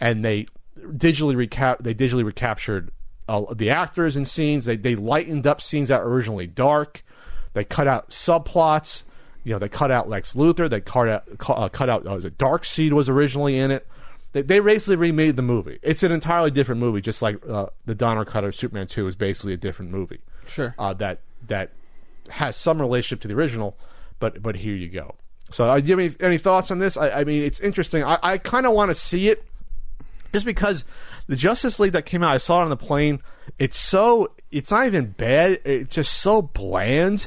and they digitally recap they digitally recaptured uh, the actors and scenes. They they lightened up scenes that were originally dark. They cut out subplots. You know, they cut out Lex Luthor. They cut out uh, cut out uh, Darkseid was originally in it. They, they basically remade the movie. It's an entirely different movie, just like uh, the Donner cut of Superman Two is basically a different movie. Sure. Uh, that that has some relationship to the original, but but here you go. So, uh, do you have any, any thoughts on this? I, I mean, it's interesting. I, I kind of want to see it just because the Justice League that came out, I saw it on the plane. It's so it's not even bad. It's just so bland.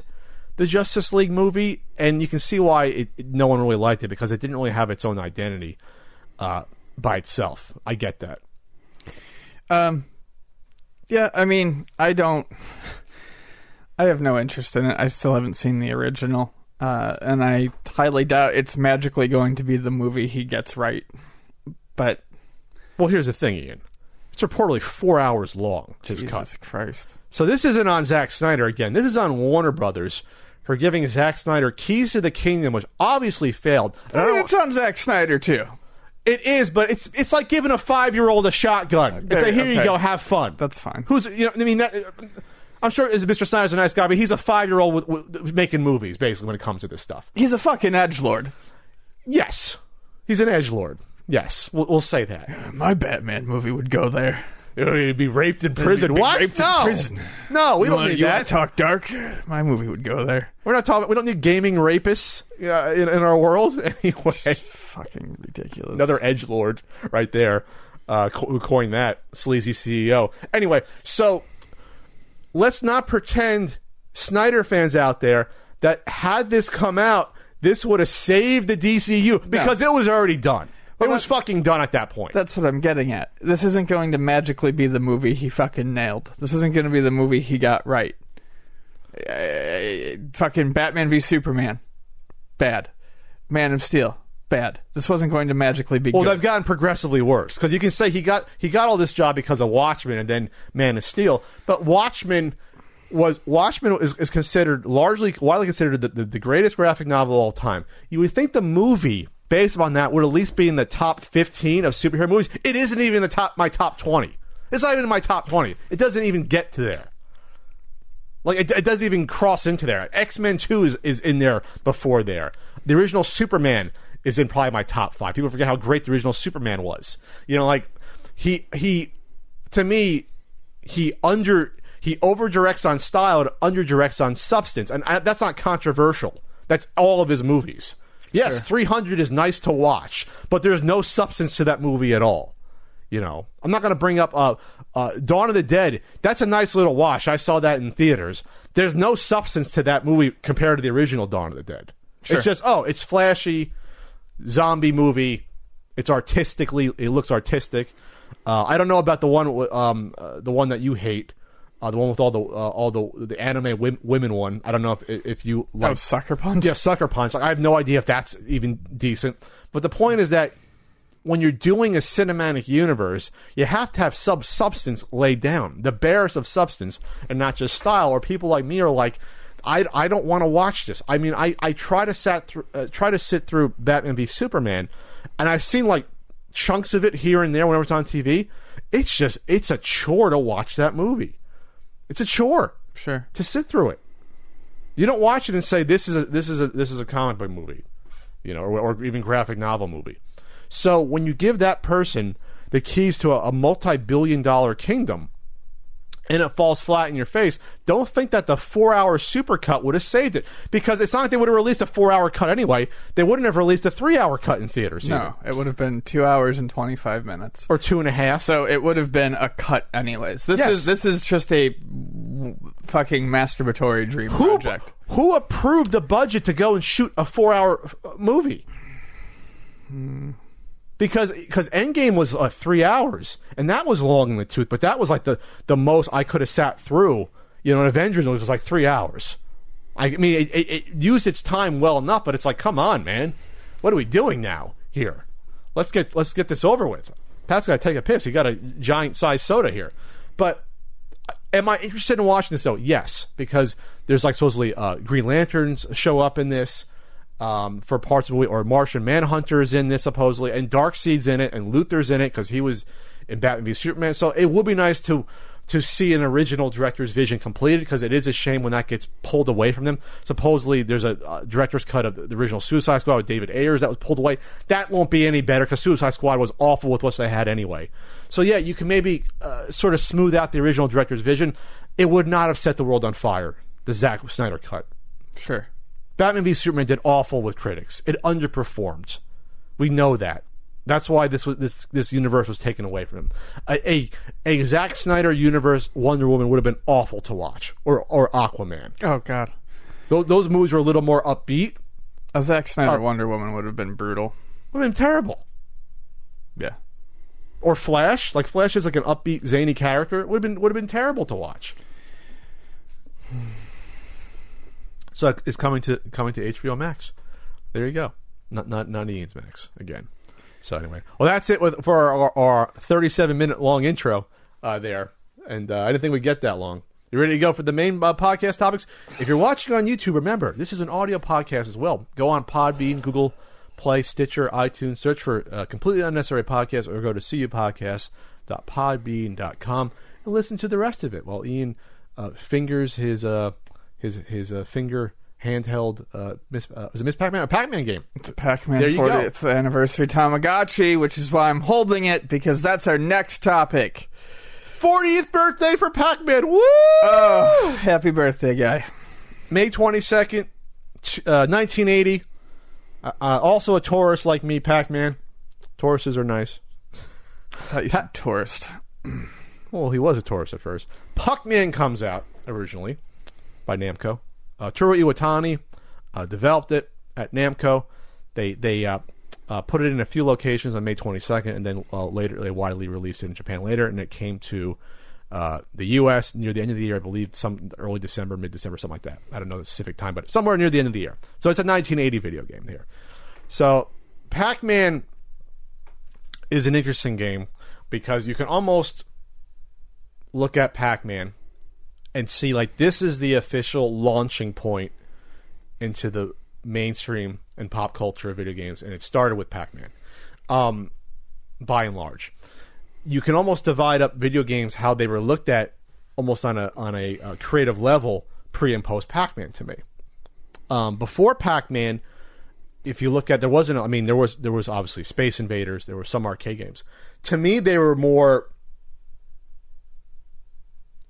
The Justice League movie, and you can see why it, it- no one really liked it because it didn't really have its own identity uh, by itself. I get that. Um, yeah, I mean, I don't. I have no interest in it. I still haven't seen the original, uh, and I highly doubt it's magically going to be the movie he gets right. But Well, here's the thing, Ian. It's reportedly four hours long. His Jesus cut. Christ, So this isn't on Zack Snyder again. This is on Warner Brothers for giving Zack Snyder keys to the kingdom, which obviously failed. And I mean, it's on Zack Snyder too. it is, but it's it's like giving a five year old a shotgun. It's like here you go, have fun. That's fine. Who's you know? I mean, that, I'm sure Mr. Snyder's a nice guy, but he's a five year old with, with making movies basically when it comes to this stuff. He's a fucking edge lord. Yes, he's an edge lord. Yes, we'll, we'll say that. My Batman movie would go there. He'd be raped in prison. what? raped in no. prison. No, we You don't wanna- need you that. talk dark. My movie would go there. We're not talking. We don't need gaming rapists uh, in, in our world anyway. Fucking ridiculous. Another edge lord right there, uh, co- coined that sleazy CEO. Anyway, so let's not pretend Snyder fans out there that had this come out, this would have saved the DCU because it was already done. it was fucking done at that point. That's what I'm getting at. This isn't going to magically be the movie he fucking nailed. This isn't going to be the movie he got right. Uh, fucking Batman v Superman, bad. Man of Steel, bad. This wasn't going to magically be well, good. they've gotten progressively worse because you can say he got he got all this job because of Watchmen and then Man of Steel, but Watchmen was Watchmen is, is considered largely widely considered the, the, the greatest graphic novel of all time. You would think the movie based on that would at least be in the top 15 of superhero movies. It isn't even in the top my top 20. It's not even in my top 20. It doesn't even get to there. Like it, it doesn't even cross into there. X Men Two is, is in there before there. The original Superman is in probably my top five. People forget how great the original Superman was. You know, like he he to me he under he over directs on style and under directs on substance, and I, that's not controversial. That's all of his movies. Yes, 300 is nice to watch, but there's no substance to that movie at all. You know, I'm not going to bring up uh, uh, Dawn of the Dead. That's a nice little watch. I saw that in theaters. There's no substance to that movie compared to the original Dawn of the Dead. It's just oh, it's flashy, zombie movie. It's artistically, it looks artistic. Uh, I don't know about the one, um, uh, the one that you hate, uh, the one with all the uh, all the the anime wim- women one. I don't know if if you like Oh, Sucker Punch. yeah, Sucker Punch. Like, I have no idea if that's even decent. But the point is that when you're doing a cinematic universe, you have to have sub substance laid down, the barest of substance, and not just style. Or people like me are like, I, I don't want to watch this. I mean, I, I try to sat through, uh, try to sit through Batman v Superman, and I've seen like chunks of it here and there whenever it's on TV. It's just it's a chore to watch that movie. It's a chore Sure. to sit through it. You don't watch it and say this is a this is a this is a comic book movie, you know, or, or even graphic novel movie. So when you give that person the keys to a, a multi-billion-dollar kingdom, and it falls flat in your face, don't think that the four-hour supercut would have saved it because it's not like they would have released a four-hour cut anyway. They wouldn't have released a three-hour cut in theaters, either. No, it would have been two hours and twenty five minutes. or two and a half. So it would have been a cut anyways. This Yes. is this is just a fucking masturbatory dream who project. who approved the budget to go and shoot a four-hour uh, movie? Because because Endgame was uh, three hours, and that was long in the tooth. But that was like the the most I could have sat through. You know, an Avengers was like three hours. I mean, it, it, it used its time well enough, but it's like, come on, man, what are we doing now here? Let's get let's get this over with. Pat's got to take a piss. He got a giant size soda here, but am I interested in watching this though? Yes, because there's like supposedly uh, Green Lanterns show up in this um, for parts of the movie, or Martian Manhunter is in this supposedly, and Darkseid's in it, and Luthor's in it because he was in Batman v Superman. So it would be nice to to see an original director's vision completed because it is a shame when that gets pulled away from them. Supposedly there's a uh, director's cut of the original Suicide Squad with David Ayers that was pulled away. That won't be any better because Suicide Squad was awful with what they had anyway. So yeah, you can maybe uh, sort of smooth out the original director's vision. It would not have set the world on fire. The Zack Snyder cut. Sure. Batman v Superman did awful with critics. It underperformed. We know that. That's why this was this this universe was taken away from him. A a, a Zack Snyder universe Wonder Woman would have been awful to watch, or or Aquaman. Oh god. Those those movies were a little more upbeat. A Zack Snyder Uh, Wonder Woman would have been brutal. Would have been terrible. Yeah. Or Flash, like Flash is like an upbeat zany character. It would have been would have been terrible to watch. So it's coming to coming to HBO Max. There you go. Not not not Ian's Max again. So anyway, well that's it with, for our, our 37 minute long intro uh, there, and uh, I didn't think we'd get that long. You ready to go for the main uh, podcast topics? If you're watching on YouTube, remember this is an audio podcast as well. Go on Podbean, Google Play, Stitcher, iTunes, search for uh, completely unnecessary podcast, or go to cupodcast.podbean.com and listen to the rest of it while Ian uh, fingers his uh, his his uh, finger handheld uh, Miss uh, was it Miss Pac-Man or Pac-Man game? It's a Pac-Man There you go. 40th anniversary Tamagotchi, which is why I'm holding it because that's our next topic. 40th birthday for Pac-Man! Woo! Oh, happy birthday, guy. May 22nd, uh, 1980. Uh, uh, also a Taurus like me, Pac-Man. Tauruses are nice. I thought you said tourist. Well, he was a Taurus at first. Puckman comes out originally by Namco. Uh, Toru Iwatani uh, developed it at Namco. They they uh, uh, put it in a few locations on May 22nd, and then uh, later they widely released it in Japan later, and it came to uh, the U.S. near the end of the year, I believe, some early December, mid December, something like that. I don't know the specific time, but somewhere near the end of the year. So it's a 1980 video game here. So Pac-Man is an interesting game because you can almost look at Pac-Man and see like this is the official launching point into the mainstream and pop culture of video games, and it started with Pac-Man. Um, by and large, you can almost divide up video games how they were looked at almost on a on a, uh creative level pre and post Pac-Man to me. Um, before Pac-Man, if you look at there wasn't I mean there was there was obviously Space Invaders, there were some arcade games. To me they were more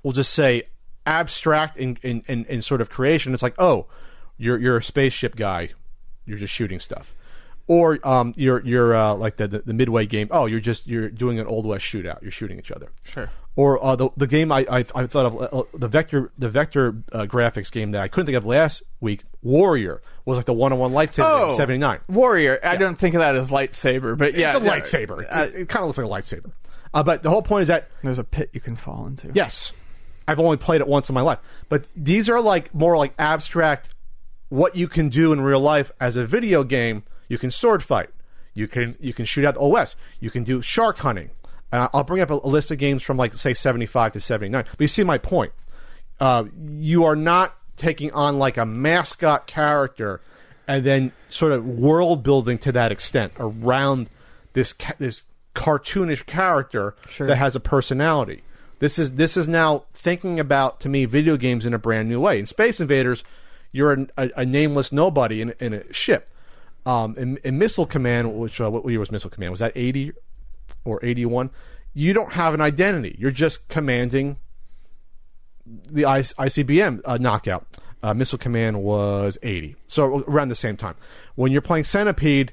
we'll just say abstract in in, in, in sort of creation. It's like, oh, you're you're a spaceship guy, you're just shooting stuff. Or um, you're you're uh, like the, the the midway game. Oh, you're just you're doing an old west shootout. You're shooting each other. Sure. Or uh, the the game I, I I thought of uh, the vector the vector uh, graphics game that I couldn't think of last week. Warrior was like the one on one lightsaber Oh, seventy nine. Warrior. I don't think of that as lightsaber, but yeah, it's a yeah, lightsaber. uh, it kind of looks like a lightsaber. Uh, but the whole point is that there's a pit you can fall into. Yes. I've only played it once in my life. But these are like more like abstract what you can do in real life as a video game. You can sword fight. You can you can shoot out the OS. You can do shark hunting. And I'll bring up a, a list of games from like say 75 to 79. But you see my point. Uh, you are not taking on like a mascot character and then sort of world building to that extent around this ca- this cartoonish character Sure. that has a personality. This is this is now thinking about to me video games in a brand new way. In Space Invaders, you're a, a, a nameless nobody in, in a ship. Um, in, in Missile Command, which uh, what year was Missile Command? Was that eighty or eighty one? You don't have an identity. You're just commanding the ICBM uh, knockout. Uh, Missile Command was 80. So around the same time. When you're playing Centipede,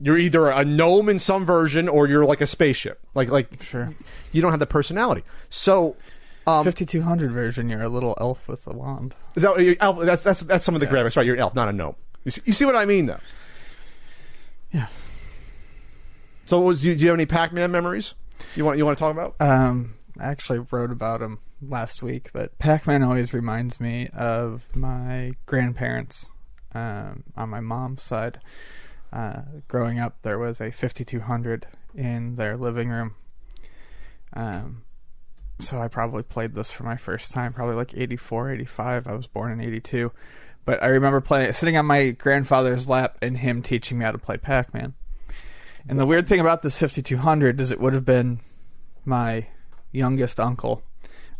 you're either a gnome in some version or you're like a spaceship. Like like Sure. you don't have the personality. So um, 5200 version, you're a little elf with a wand. is that what you- elf, that's that's that's some of the Yes. graphics, right? You're an elf, not a gnome. You see, you see what I mean, though. Yeah. So, what was, do, you, do you have any Pac-Man memories you want you want to talk about? Um, I actually wrote about him last week, but Pac-Man always reminds me of my grandparents um, on my mom's side. Uh, growing up, there was a 5200 in their living room. Um, so I probably played this for my first time, probably like 84, 85. I was born in 82. But I remember playing, sitting on my grandfather's lap and him teaching me how to play Pac-Man. And the weird thing about this 5200 is it would have been my youngest uncle,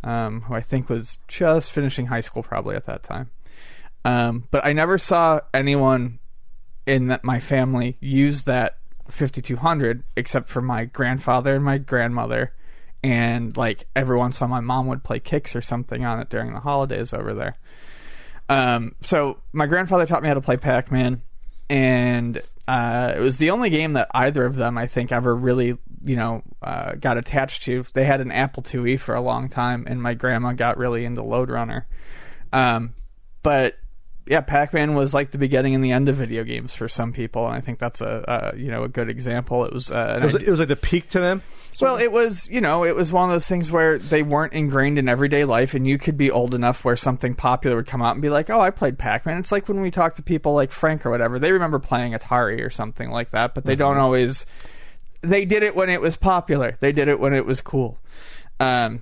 um, who I think was just finishing high school probably at that time. Um, but I never saw anyone in my family use that 5200 except for my grandfather and my grandmother. And like every once in a while, my mom would play Qix or something on it during the holidays over there. Um, so my grandfather taught me how to play Pac-Man, and uh, it was the only game that either of them, I think, ever really, you know, uh, got attached to. They had an Apple IIe for a long time, and my grandma got really into Lode Runner. Um, but yeah, Pac-Man was like the beginning and the end of video games for some people, and I think that's a, a you know a good example. It was, uh, It was, it was like the peak to them. Well, it was, you know, it was one of those things where they weren't ingrained in everyday life, and you could be old enough where something popular would come out and be like, "Oh, I played Pac-Man." It's like when we talk to people like Frank or whatever; they remember playing Atari or something like that, but they don't always. They did it when it was popular. They did it when it was cool. Um,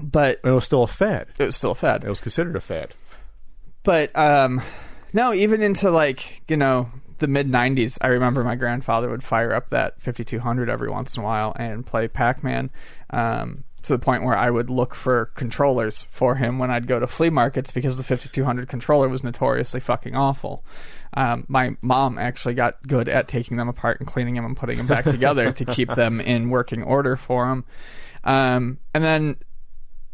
but It was still a fad. it was still a fad It was considered a fad. but um no even into like you know the mid 90s i remember my grandfather would fire up that 5200 every once in a while and play pac-man um to the point where i would look for controllers for him when i'd go to flea markets because the 5200 controller was notoriously fucking awful. Um, my mom actually got good at taking them apart and cleaning them and putting them back together to keep them in working order for him um, and then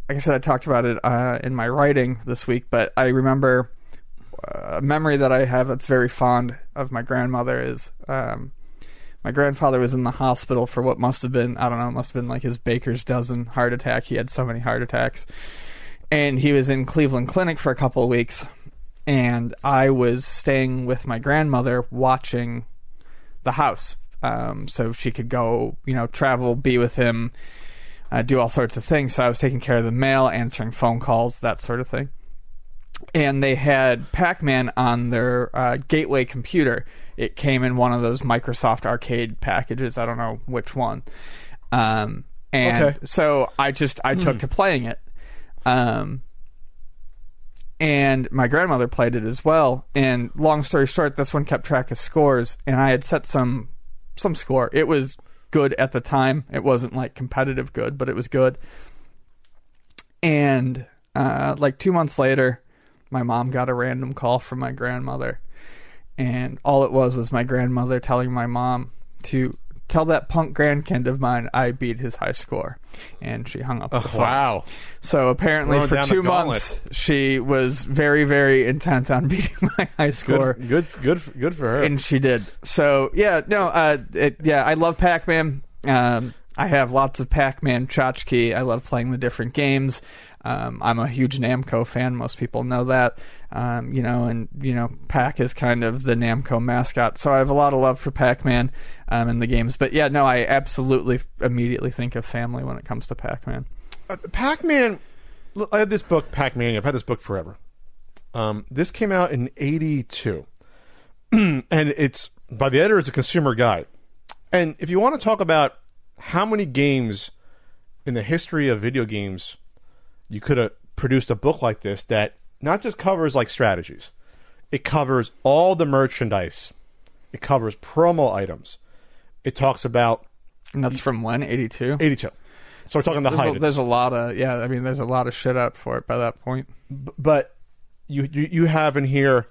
like I said, I talked about it uh, in my writing this week, but I remember a memory that I have that's very fond of my grandmother is um, my grandfather was in the hospital for what must have been, I don't know, must have been like his baker's dozen heart attack. He had so many heart attacks. And he was in Cleveland Clinic for a couple of weeks. And I was staying with my grandmother watching the house. Um, so she could go, you know, travel, be with him, uh, do all sorts of things. So I was taking care of the mail, answering phone calls, that sort of thing. And they had Pac Man on their uh, gateway computer. It came in one of those Microsoft Arcade packages. I don't know which one. Um, and Okay. so I just I took to playing it. Um, and my grandmother played it as well. And long story short, this one kept track of scores, and I had set some some score. It was good at the time. It wasn't like competitive good, but it was good. And uh, like two months later, my mom got a random call from my grandmother, and all it was was my grandmother telling my mom to tell that punk grandkid of mine I beat his high score, and she hung up. the phone. Wow. So apparently, Throwing for two months, she was very, very intent on beating my high score, Good, good, good, good for her. and she did. So yeah, no, uh, it, yeah, I love Pac-Man. Um, I have lots of Pac-Man tchotchke. I love playing the different games. Um, I'm a huge Namco fan. Most people know that. Um, you know, and you know, Pac is kind of the Namco mascot. So I have a lot of love for Pac-Man um, in the games. But yeah, no, I absolutely immediately think of family when it comes to Pac-Man. Uh, Pac-Man. I had this book, Pac-Man. I've had this book forever. Um, this came out in '82, and it's by the editor. It's a consumer guide. And if you want to talk about how many games in the history of video games you could have produced a book like this that not just covers like strategies, it covers all the merchandise, it covers promo items, it talks about And that's from when? 82? 82. So we're talking the there's, height. a, there's a lot of yeah. I mean, there's a lot of shit out for it by that point. but you, you you have in here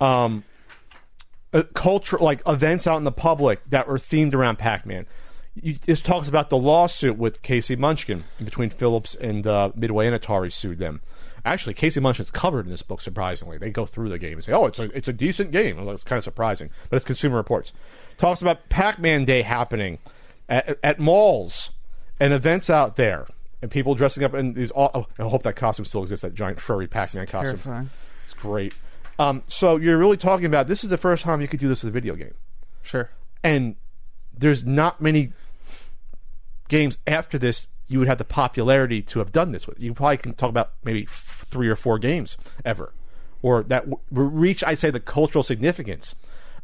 um culture like events out in the public that were themed around Pac-Man. You, this talks about the lawsuit with K.C. Munchkin between Philips and uh, Midway and Atari sued them. Actually, K.C. Munchkin's covered in this book. Surprisingly, they go through the game and say, "Oh, it's a it's a decent game." Well, It's kind of surprising, but it's Consumer Reports. Talks about Pac-Man Day happening at, at malls and events out there, and people dressing up in these. Oh, I hope that costume still exists. That giant furry Pac-Man costume. Terrifying. It's great. Um, so you're really talking about this is the first time you could do this with a video game, Sure. and there's not many games after this you would have the popularity to have done this with. You probably can talk about maybe f- three or four games ever, or that w- reach I'd say the cultural significance.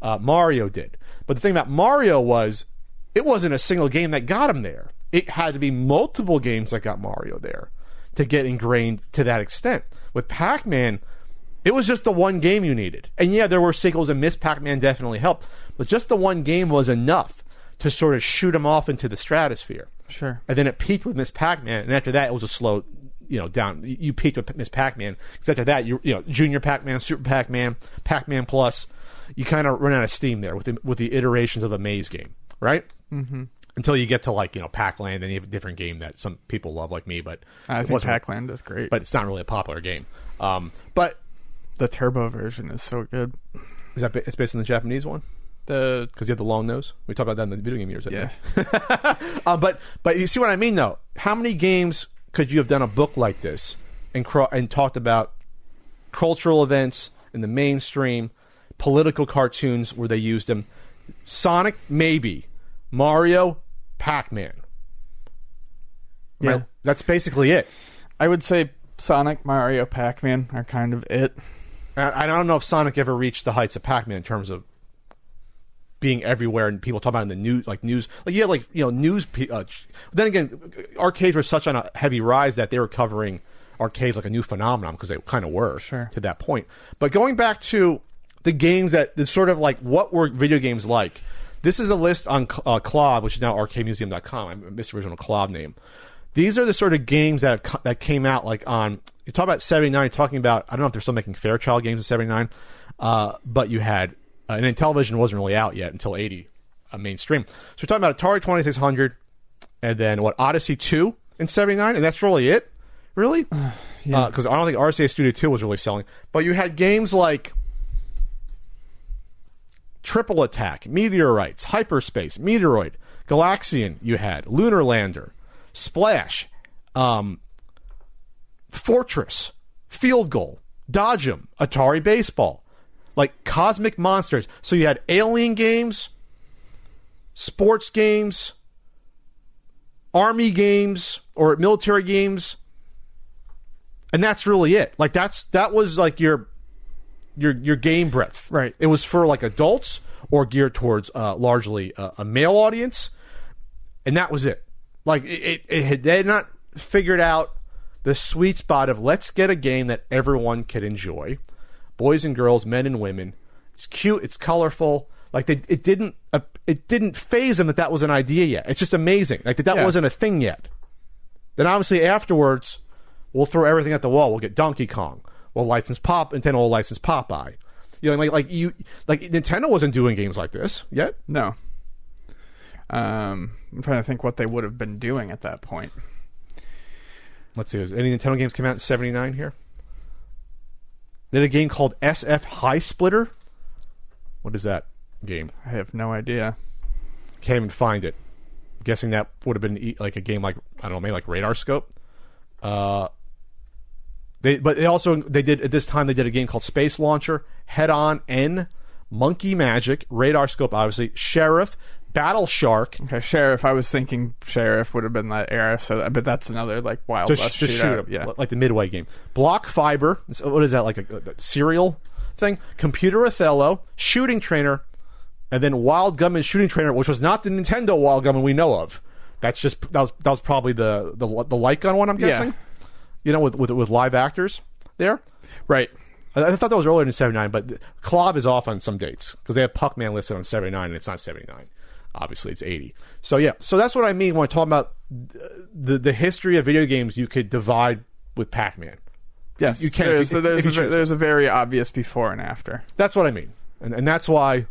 Uh, Mario did, but the thing about Mario was it wasn't a single game that got him there. It had to be multiple games that got Mario there to get ingrained to that extent. With Pac-Man, it was just the one game you needed. And yeah, there were sequels, and Miss Pac Man definitely helped, but just the one game was enough to sort of shoot him off into the stratosphere. Sure. And then it peaked with Miss Pac Man, and after that, it was a slow, you know, down. You peaked with Miss Pac Man, because after that, you you know, Junior Pac Man, Super Pac Man, Pac Man Plus, you kind of run out of steam there with the, with the iterations of a maze game, right? Mm-hmm. Until you get to like you know Pac Land, and you have a different game that some people love, like me, but I think Pac-Land is great, but it's not really a popular game. Um, but the turbo version is so good. is that it's based on the Japanese one? The because you have the long nose. We talked about that in the video game years. I yeah, think. Uh, but but you see what I mean though. How many games could you have done a book like this and cro- and talked about cultural events in the mainstream, political cartoons where they used them, Sonic maybe, Mario, Pac Man. Yeah. that's basically it. I would say Sonic, Mario, Pac-Man are kind of it. I, I don't know if Sonic ever reached the heights of Pac Man in terms of being everywhere and people talking about in the news, like news, like yeah, like you know, news. Uh, then again, arcades were such on a heavy rise that they were covering arcades like a new phenomenon because they kind of were Sure. to that point. But going back to the games that the sort of like what were video games like. This is a list on uh, KLOV, which is now arcademuseum.com. I missed the original KLOV name. These are the sort of games that have, that came out like on. You talk about seventy nine. you're Talking about I don't know if they're still making Fairchild games in seventy nine, uh, but you had uh, and Intellivision wasn't really out yet until eighty, uh, mainstream. So we're talking about Atari twenty six hundred, and then what Odyssey two in seventy nine, and that's really it, really, because I don't think RCA Studio two was really selling. But you had games like Triple Attack, Meteorites, Hyperspace, Meteoroid, Galaxian. You had Lunar Lander, Splash, um, Fortress, Field Goal, Dodge 'em, Atari Baseball, like Cosmic Monsters. So you had alien games, sports games, army games, or military games, and that's really it. Like that's that was like your your your game breadth. Right. It was for like adults or geared towards uh, largely uh, a male audience, and that was it. Like it, it, it had they had not figured out the sweet spot of let's get a game that everyone could enjoy, boys and girls, men and women. It's cute, it's colorful. Like they, it didn't, uh, it didn't phase them that that was an idea yet. It's just amazing. Like that, that Yeah. wasn't a thing yet. Then obviously afterwards, we'll throw everything at the wall. We'll get Donkey Kong. We'll license Pop. Nintendo will license Popeye. You know, like like you like Nintendo wasn't doing games like this yet. No. Um, I'm trying to think what they would have been doing at that point. Let's see. Any Nintendo games came out in '79 here? They had a game called SF High Splitter. What is that game? I have no idea. Can't even find it. guessing that would have been like a game like I don't know, maybe like Radar Scope. Uh, they but they also they did at this time they did a game called Space Launcher, Head On N, Monkey Magic, Radar Scope, obviously Sheriff, Battle Shark, Okay, sheriff. I was thinking sheriff would have been that era. So, but that's another like wild just, West just shoot shootout. 'em, Yeah, like the midway game. Block Fever, so what is that like a, a serial thing? Computer Othello, Shooting Trainer, and then Wild Gunman Shooting Trainer, which was not the Nintendo Wild Gunman we know of. That's just that was that was probably the the the light gun one. I'm Yeah. guessing. You know, with with with live actors there. right. I, I thought that was earlier than '79, but KLOV is off on some dates because they have Puckman listed on '79 and it's not '79. Obviously, it's '80. So yeah, so that's what I mean when I talk about the the history of video games. You could divide with Pac-Man. Yes, You can if There's, you- so there's a, there's a very obvious before and after. That's what I mean, and and that's why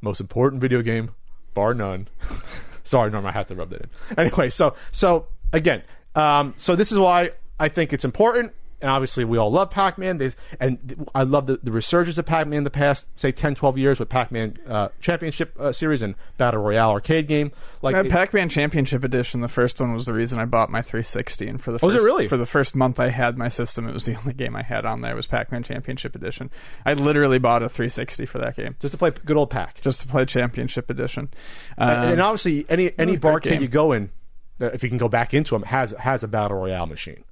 most important video game, bar none. Sorry, Norm, I have to rub that in. Anyway, so so again, um, so this is why I think it's important. And obviously, we all love Pac-Man. They, and I love the, the resurgence of Pac-Man in the past, say, 10, 12 years with Pac-Man uh, Championship uh, Series and Battle Royale arcade game. Like, Uh, it- Pac-Man Championship Edition, the first one was the reason I bought my 360, and for the Oh, first, it really? for the first month I had my system, it was the only game I had on there was Pac-Man Championship Edition. I literally bought a 360 for that game just to play good old Pac. just to play Championship Edition. and, Um, and obviously, any any barcade you go in, uh, if you can go back into them, has has a Battle Royale machine.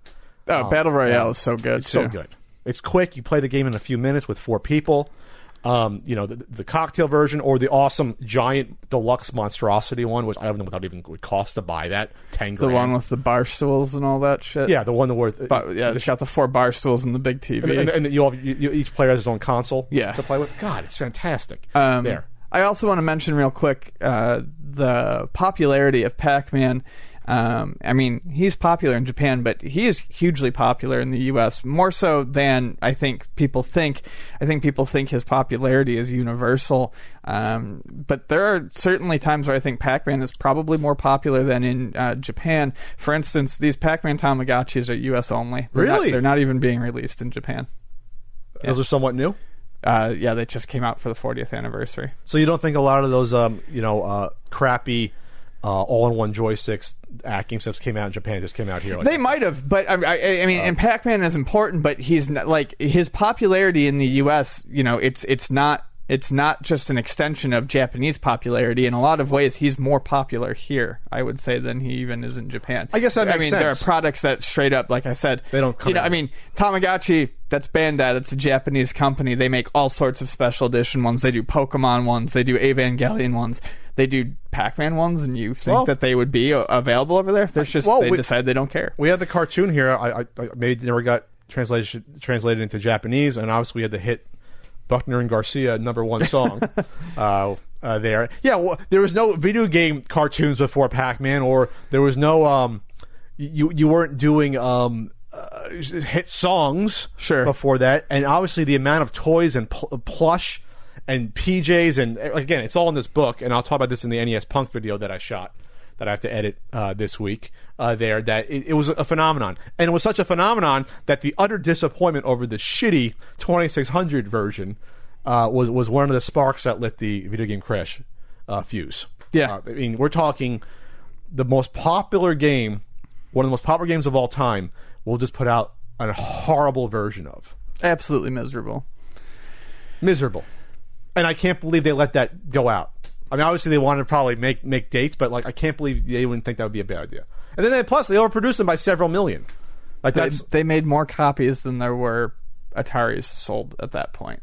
Oh, Battle Royale yeah. is so good. It's so good. It's quick. You play the game in a few minutes with four people. Um, you know the, the cocktail version or the awesome giant deluxe monstrosity one, which I don't know what that even would cost to buy that ten The one with the bar stools and all that shit. yeah, the one that worth But, yeah, it's got the four bar stools and the big TV. and, and, and you, all, you, you each player has his own console. Yeah. to play with. God, it's fantastic. Um, there, I also want to mention real quick uh, the popularity of Pac-Man. Um, I mean, he's popular in Japan, but he is hugely popular in the U.S. More so than I think people think. I think people think his popularity is universal. Um, but there are certainly times where I think Pac-Man is probably more popular than in uh, Japan. For instance, these Pac-Man Tamagotchis are U.S. only. They're not- Really? they're not even being released in Japan. those are somewhat new. Uh, yeah, they just came out for the 40th anniversary. So you don't think a lot of those, um, you know, uh, crappy uh, all-in-one joysticks at GameStops came out in Japan, just came out here? Like They might have, but I, I, I mean, and Pac-Man is important, but he's not, like his popularity in the U.S. You know, it's it's not it's not just an extension of Japanese popularity. In a lot of ways, he's more popular here, I would say, than he even is in Japan. I guess that I makes mean, there are products that straight up, like I said, They don't come You know, out. I mean, Tamagotchi. That's Bandai. That's a Japanese company. They make all sorts of special edition ones. They do Pokemon ones. They do Evangelion ones. They do Pac-Man ones. And you think Well- that they would be uh, available over there? There's just Well, they we- decide they don't care. we had the cartoon here. I, I, I maybe never got translation translated into Japanese, and obviously we had the hit Buckner and Garcia number one song uh, uh, there. Yeah, well, there was no video game cartoons before Pac Man, or there was no um, you you weren't doing um. Uh, hit songs Sure. before that, and obviously the amount of toys and pl- plush and PJs and again, it's all in this book, and I'll talk about this in the NES Punk video that I shot that I have to edit uh, this week. Uh, there, that it, it was a phenomenon, and it was such a phenomenon that the utter disappointment over the shitty 2600 version uh, was was one of the sparks that lit the video game crash uh, fuse. Yeah. Uh, I mean, we're talking the most popular game, one of the most popular games of all time. We'll just put out a horrible version of Absolutely miserable. miserable, and I can't believe they let that go out. I mean, obviously they wanted to probably make make dates, but like I can't believe they wouldn't think that would be a bad idea. And then they, plus they overproduced them by several million. Like They, that's they made more copies than there were Ataris sold at that point.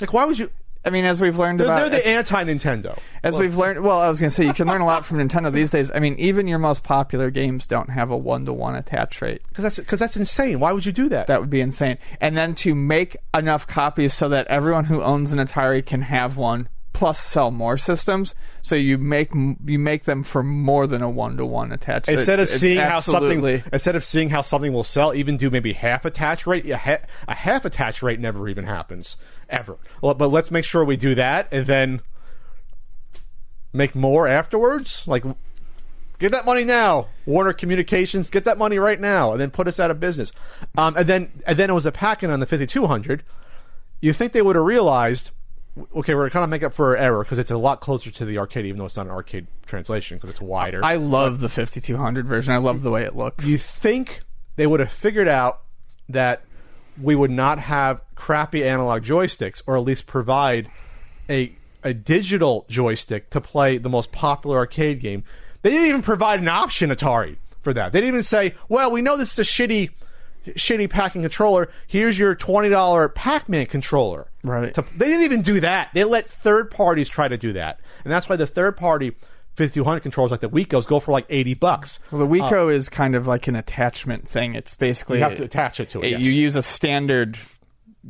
like why would you? I mean, as we've learned They're, about, they're the anti Nintendo. as we've learned. Well, I was going to say you can learn a lot from Nintendo these days. I mean, even your most popular games don't have a one to one attach rate. Because that's because that's insane. Why would you do that? That would be insane. And then to make enough copies so that everyone who owns an Atari can have one, plus sell more systems. So you make you make them for more than a one to one attach. instead of It's- it's seeing how something instead of seeing how something will sell, even do maybe half attach rate. A, ha- a half attach rate never even happens ever. Well, but let's make sure we do that and then make more afterwards. Like, get that money now, Warner Communications. Get that money right now, and then put us out of business. Um, and then and then it was a Pac-Man on the fifty two hundred. You think they would have realized? Okay, we're kind of make up for our error because it's a lot closer to the arcade, even though it's not an arcade translation because it's wider. I love the 5200 version. I love the way it looks. you think they would have figured out that we would not have crappy analog joysticks, or at least provide a a digital joystick to play the most popular arcade game. They didn't even provide an option, Atari, for that. They didn't even say, "Well, we know this is a shitty, shitty Pac-Man controller. Here's your twenty dollar Pac-Man controller." Right. To- they didn't even do that. They let third parties try to do that, and that's why the third party 5200 controllers like the Wicos go for like 80 bucks. well, the Wico is kind of like an attachment thing. It's basically You have to attach it to it. a- yes. you use a standard.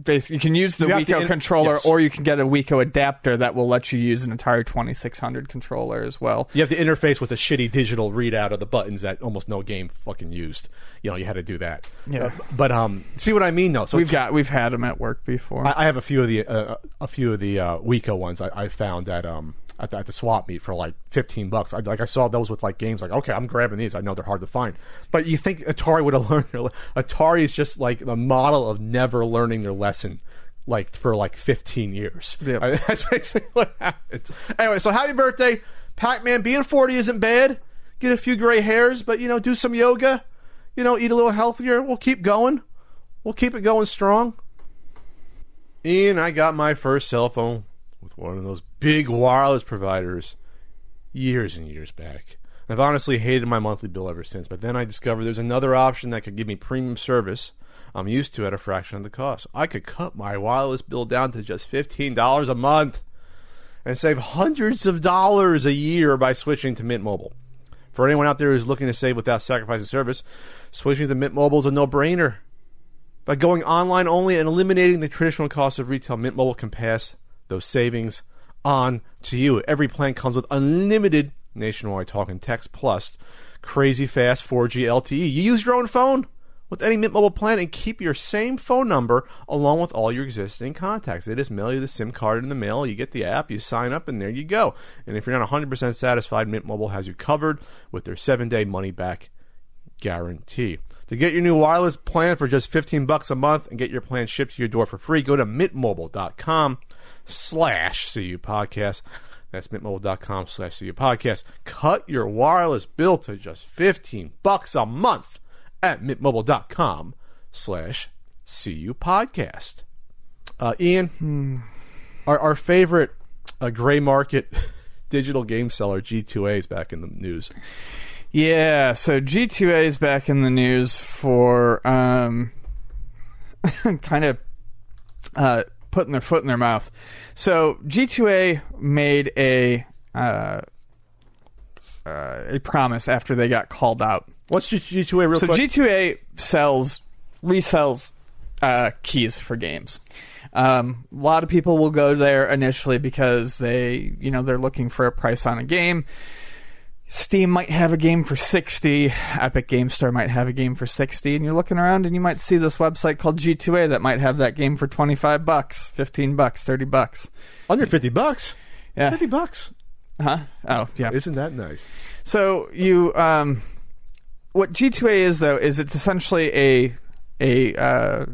Base, you can use the You have to Wico in- controller, yes. or you can get a Wico adapter that will let you use an entire 2600 controller as well. You have to interface with a shitty digital readout of the buttons that almost no game fucking used. You know, you had to do that. Yeah. Uh, but um, see what I mean though. So We've got we've had them at work before. I, I have a few of the uh, a few of the uh, Wiko ones I, I found that um at the, at the swap meet for like fifteen bucks. I, like I saw those with like games like okay I'm grabbing these. I know they're hard to find, but you think Atari would have learned? Their, le- Atari is just like the model of never learning their lesson. Like for like 15 years. Yep. I- that's basically what happens. Anyway, so happy birthday, Pac-Man. Being 40 isn't bad. Get a few gray hairs, but you know, do some yoga. You know, eat a little healthier. We'll keep going. We'll keep it going strong. Ian, I got my first cell phone with one of those big wireless providers years and years back. I've honestly hated my monthly bill ever since, but then I discovered there's another option that could give me premium service I'm used to at a fraction of the cost. I could cut my wireless bill down to just $15 a month and save hundreds of dollars a year by switching to Mint Mobile. For anyone out there who's looking to save without sacrificing service, switching to Mint Mobile is a no-brainer. By going online only and eliminating the traditional cost of retail, Mint Mobile can pass those savings on to you. Every plan comes with unlimited nationwide talk and text plus crazy fast 4G LTE. You use your own phone with any Mint Mobile plan and keep your same phone number along with all your existing contacts. They just mail you the SIM card in the mail. You get the app, you sign up, and there you go. And if you're not 100% satisfied, Mint Mobile has you covered with their seven day money back guarantee. To get your new wireless plan for just 15 bucks a month and get your plan shipped to your door for free, go to mintmobile.com slash CU podcast. That's mintmobile.com slash CU podcast. Cut your wireless bill to just 15 bucks a month at mintmobile.com slash CU podcast. Uh, Ian, our, our favorite uh, gray market digital game seller, G2A, is back in the news. Yeah, so G2A is back in the news for um, kind of uh, putting their foot in their mouth. So G2A made a uh, uh, a promise after they got called out. What's G- G2A real So quick? G2A sells resells uh, keys for games. Um, a lot of people will go there initially because they, you know, they're looking for a price on a game. Steam might have a game for 60, Epic Game Store might have a game for 60, and you're looking around and you might see this website called G2A that might have that game for 25 bucks, 15 bucks, 30 bucks. Under 50 bucks. Yeah. 50 bucks. Huh? Oh, yeah. Isn't that nice? So you, um, what G2A is though is it's essentially a a uh,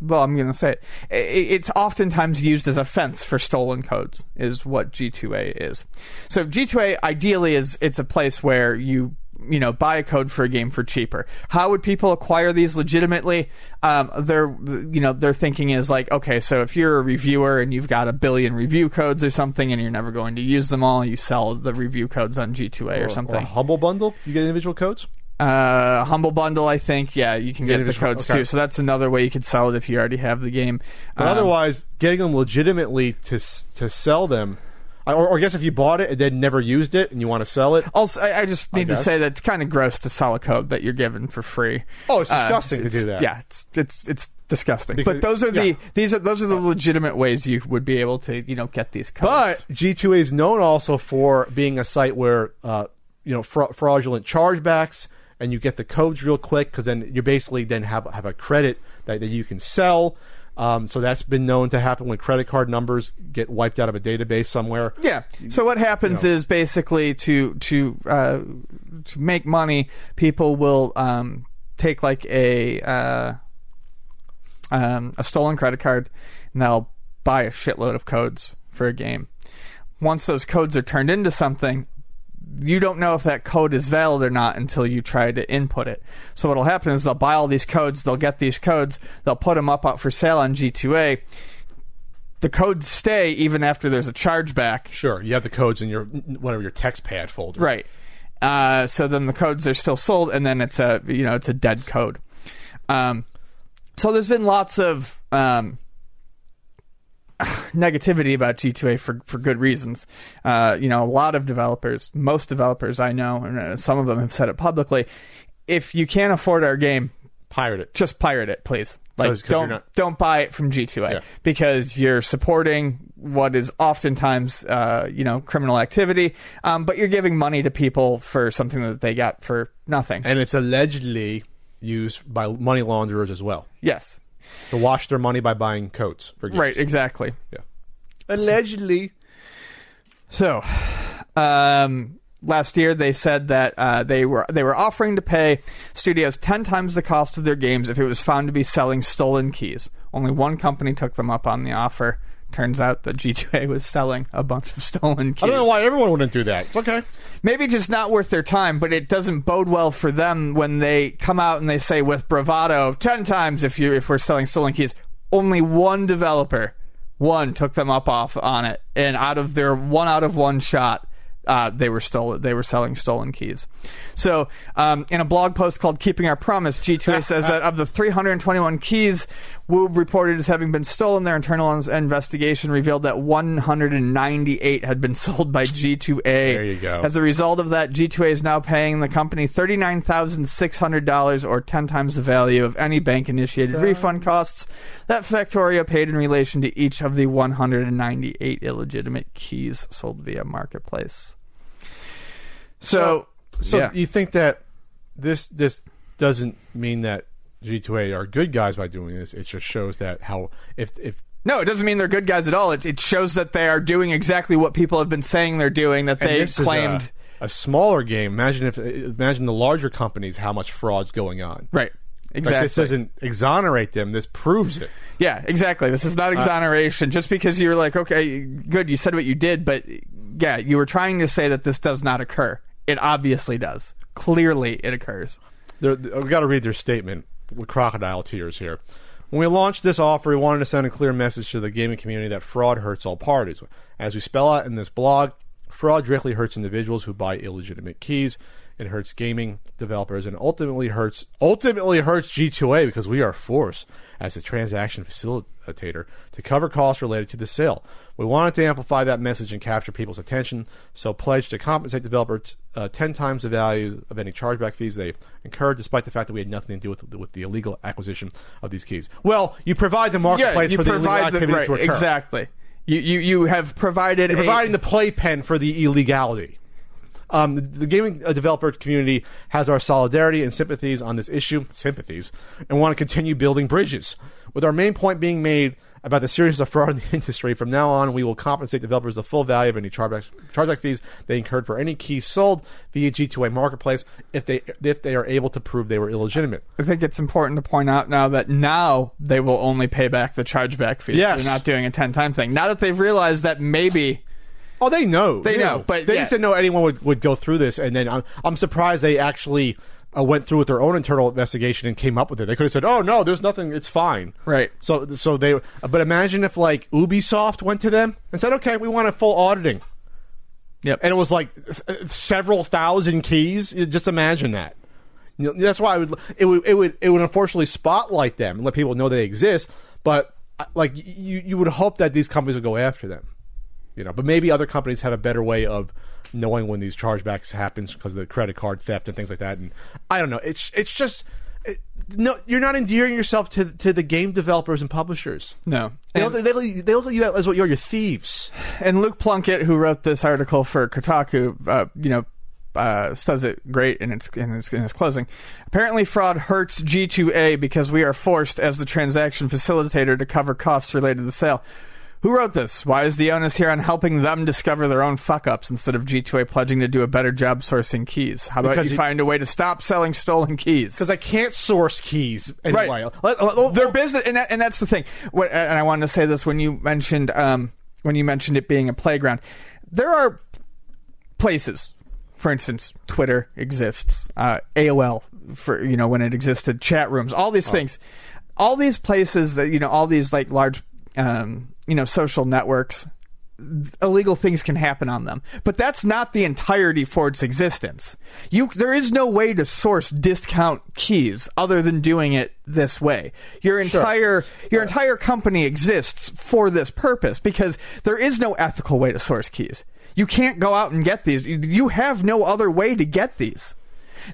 well, I'm going to say it. It's oftentimes used as a fence for stolen codes. Is what G2A is. So G2A ideally is it's a place where you you know buy a code for a game for cheaper. How would people acquire these legitimately? Um, their you know their thinking is like okay, so if you're a reviewer and you've got a billion review codes or something, and you're never going to use them all, you sell the review codes on G2A or, something. Or a Humble Bundle? You get individual codes? Uh, Humble Bundle, I think. Yeah, you can get the codes okay. too. So that's another way you could sell it if you already have the game. But Um, otherwise, getting them legitimately to to sell them, I- or, or I guess if you bought it and then never used it and you want to sell it, Also, I, I just need to say that it's kind of gross to sell a code that you're given for free. Oh, it's Uh, disgusting to it's- do that. Yeah, it's it's it's disgusting. Because- but those are the these are those are the legitimate ways you would be able to you know get these codes. But G2A is known also for being a site where uh, you know fra- fraudulent chargebacks, and you get the codes real quick because then you basically then have have a credit that, that you can sell. Um, so that's been known to happen when credit card numbers get wiped out of a database somewhere. Yeah. So what happens you know. is basically to to uh, to make money, people will um, take like a uh, um, a stolen credit card, and they'll buy a shitload of codes for a game. Once those codes are turned into something, you don't know if that code is valid or not until you try to input it. So what'll happen is they'll buy all these codes, they'll get these codes, they'll put them up, for sale on G2A. The codes stay even after there's a chargeback. Sure, you have the codes in your whatever your text pad folder. Right. Uh, so then the codes are still sold, and then it's a you know it's a dead code. Um, so there's been lots of um, negativity about G2A for for good reasons. Uh, you know, a lot of developers, most developers I know, and uh, some of them have said it publicly. If you can't afford our game, Pirate it. just pirate it, please. Like 'Cause- 'cause don't not- don't buy it from G2A Yeah. because you're supporting what is oftentimes uh, you know criminal activity, um, but you're giving money to people for something that they got for nothing. And it's allegedly used by money launderers as well yes, to wash their money by buying coats for games. right, exactly. Yeah. Allegedly. So, um, last year they said that uh, they were they were offering to pay studios ten times the cost of their games if it was found to be selling stolen keys. Only one company took them up on the offer. Turns out that G2A was selling a bunch of stolen keys. I don't know why everyone wouldn't do that. It's okay. Maybe just not worth their time, but it doesn't bode well for them when they come out and they say with bravado ten times if you if we're selling stolen keys. Only one developer, one took them up off on it, and out of their one out of one shot, uh, they were stolen. They were selling stolen keys. So, um, in a blog post called "Keeping Our Promise," G2A says that of the 321 keys Wube reported as having been stolen, their internal investigation revealed that 198 had been sold by G2A. There you go. As a result of that, G2A is now paying the company $39,600 or 10 times the value of any bank initiated refund costs that Factorio paid in relation to each of the 198 illegitimate keys sold via Marketplace. So, So yeah. you think that this this doesn't mean that G2A are good guys by doing this? It just shows that how if if no, it doesn't mean they're good guys at all. It, it shows that they are doing exactly what people have been saying they're doing, that they claimed. a, a smaller game. Imagine if imagine the larger companies how much fraud's going on. right. Like, Exactly. this doesn't exonerate them. This proves it. Yeah, exactly. This is not uh, exoneration. Just because you're like, okay, good, you said what you did, but yeah, you were trying to say that this does not occur. It obviously does. Clearly, it occurs. I've got to read their statement with crocodile tears here. When we launched this offer, we wanted to send a clear message to the gaming community that fraud hurts all parties. As we spell out in this blog, fraud directly hurts individuals who buy illegitimate keys. It hurts gaming developers and ultimately hurts ultimately hurts G2A because we are forced as a transaction facilitator to cover costs related to the sale. We wanted to amplify that message and capture people's attention, so pledged to compensate developers uh, ten times the value of any chargeback fees they incurred, despite the fact that we had nothing to do with with the illegal acquisition of these keys. Well, you provide the marketplace you for the illegal provide the right, to occur. exactly. You, you you have provided You're a- providing the playpen for the illegality. Um, the, the gaming uh, developer community has our solidarity and sympathies on this issue, sympathies, and want to continue building bridges. With our main point being made about the seriousness of fraud in the industry, from now on, we will compensate developers the full value of any chargeback, chargeback fees they incurred for any keys sold via G2A marketplace if they if they are able to prove they were illegitimate. I think it's important to point out now that now they will only pay back the chargeback fees. Yes. They're not doing a ten time thing. Now that they've realized that maybe Oh, they know. They know, but they yeah. just didn't know anyone would, would go through this. And then I'm, I'm surprised they actually uh, went through with their own internal investigation and came up with it. They could have said, "Oh no, there's nothing. It's fine." Right. So, so they. But imagine if like Ubisoft went to them and said, "Okay, we want a full auditing," Yep. and it was like th- several thousand keys. You Just imagine that. You know, that's why I would it would it would it would unfortunately spotlight them and let people know they exist. But uh, like you you would hope that these companies would go after them. You know, but maybe other companies have a better way of knowing when these chargebacks happens because of the credit card theft and things like that. And I don't know. It's it's just it, no, you're not endearing yourself to to the game developers and publishers. No. They And- look, they they look at you as what you're, you're thieves. and Luke Plunkett, who wrote this article for Kotaku, uh, you know, uh, says it great in its, in its in its closing. Apparently, fraud hurts G2A because we are forced as the transaction facilitator to cover costs related to the sale. Who wrote this? Why is the onus here on helping them discover their own fuck ups instead of G2A pledging to do a better job sourcing keys? How about Because you you- find a way to stop selling stolen keys? Because I can't source keys anyway. Right. Their business, and, that, and that's the thing. What, and I wanted to say this when you mentioned um, when you mentioned it being a playground. There are places, for instance, Twitter exists, uh, AOL for you know when it existed, chat rooms, all these things, all these places that you know, all these like large, um, you know, social networks illegal things can happen on them. But that's not the entirety for its existence. You there is no way to source discount keys other than doing it this way. Your entire your uh, entire company exists for this purpose because there is no ethical way to source keys. You can't go out and get these. You have no other way to get these.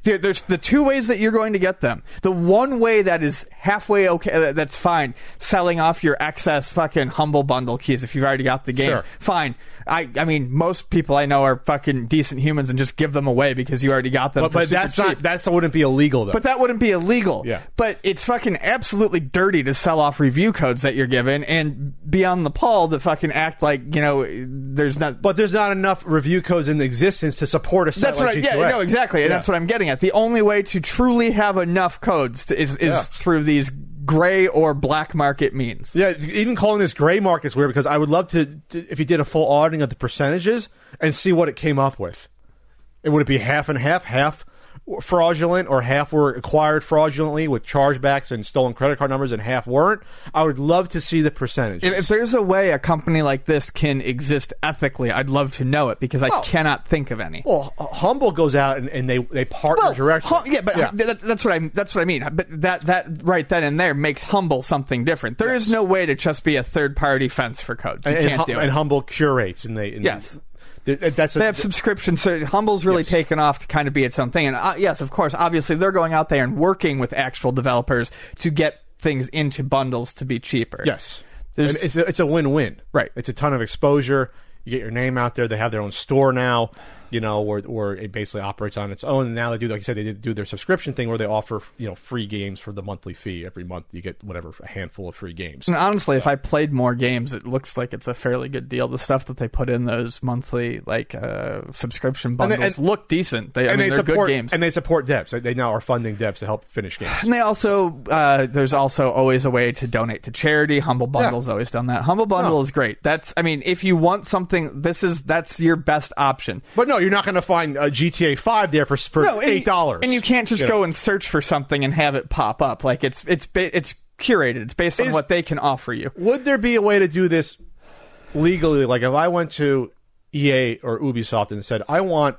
There- There's the two ways that you're going to get them. The one way that is halfway okay, that- that's fine, selling off your excess fucking humble bundle keys if you've already got the game. Sure. Fine. I, I mean, most people I know are fucking decent humans and just give them away because you already got them. but but that's cheap. not that wouldn't be illegal though. But that wouldn't be illegal. Yeah. But it's fucking absolutely dirty to sell off review codes that you're given and be on the pall to fucking act like, you know, there's not. but there's not enough review codes in existence to support a site That's like what I, yeah, G2A. no, exactly. And Yeah. that's what I'm getting at. The only way to truly have enough codes to, is, is Yeah. through these gray or black market means. Yeah, even calling this gray market is weird because I would love to, to if you did a full auditing of the percentages and see what it came up with. It would it be half and half, half fraudulent, or half were acquired fraudulently with chargebacks and stolen credit card numbers, and half weren't? I would love to see the percentage. If, there's a way a company like this can exist ethically, I'd love to know it because I Well- cannot think of any. well, Humble goes out and, and they they partner Well, directly. hum- yeah, but That, that's what I that's what I mean. But that that right then and there makes Humble something different. There is no way to just be a third party fence for code. You and, can't Hum- do it. and Humble curates and they and Yes. they- that's a, they have subscriptions. So Humble's really Yes. taken off to kind of be its own thing. And uh, yes, of course, obviously they're going out there and working with actual developers to get things into bundles to be cheaper. Yes, it's a, it's a win-win. Right. It's a ton of exposure. You get your name out there. They have their own store now. You know, where where it basically operates on its own. And now they do, like you said, they do their subscription thing where they offer you know free games for the monthly fee. Every month you get whatever a handful of free games. And honestly, if I played more games, it looks like it's a fairly good deal. The stuff that they put in those monthly like uh, subscription they- bundles and- look decent. They, I and mean, they they're support good games. and they support devs. They- They now are funding devs to help finish games. And they also, uh, there's also always a way to donate to charity. Humble Bundle's always done that. Humble Bundle No. is great. That's, I mean, if you want something, this is that's your best option. But no, you're not going to find uh, GTA Five there for for No, eight dollars. and you can't just You go know. and search for something and have it pop up. Like it's it's it's curated. It's based on Is- what they can offer you. Would there be a way to do this legally? Like if I went to EA or Ubisoft and said, I want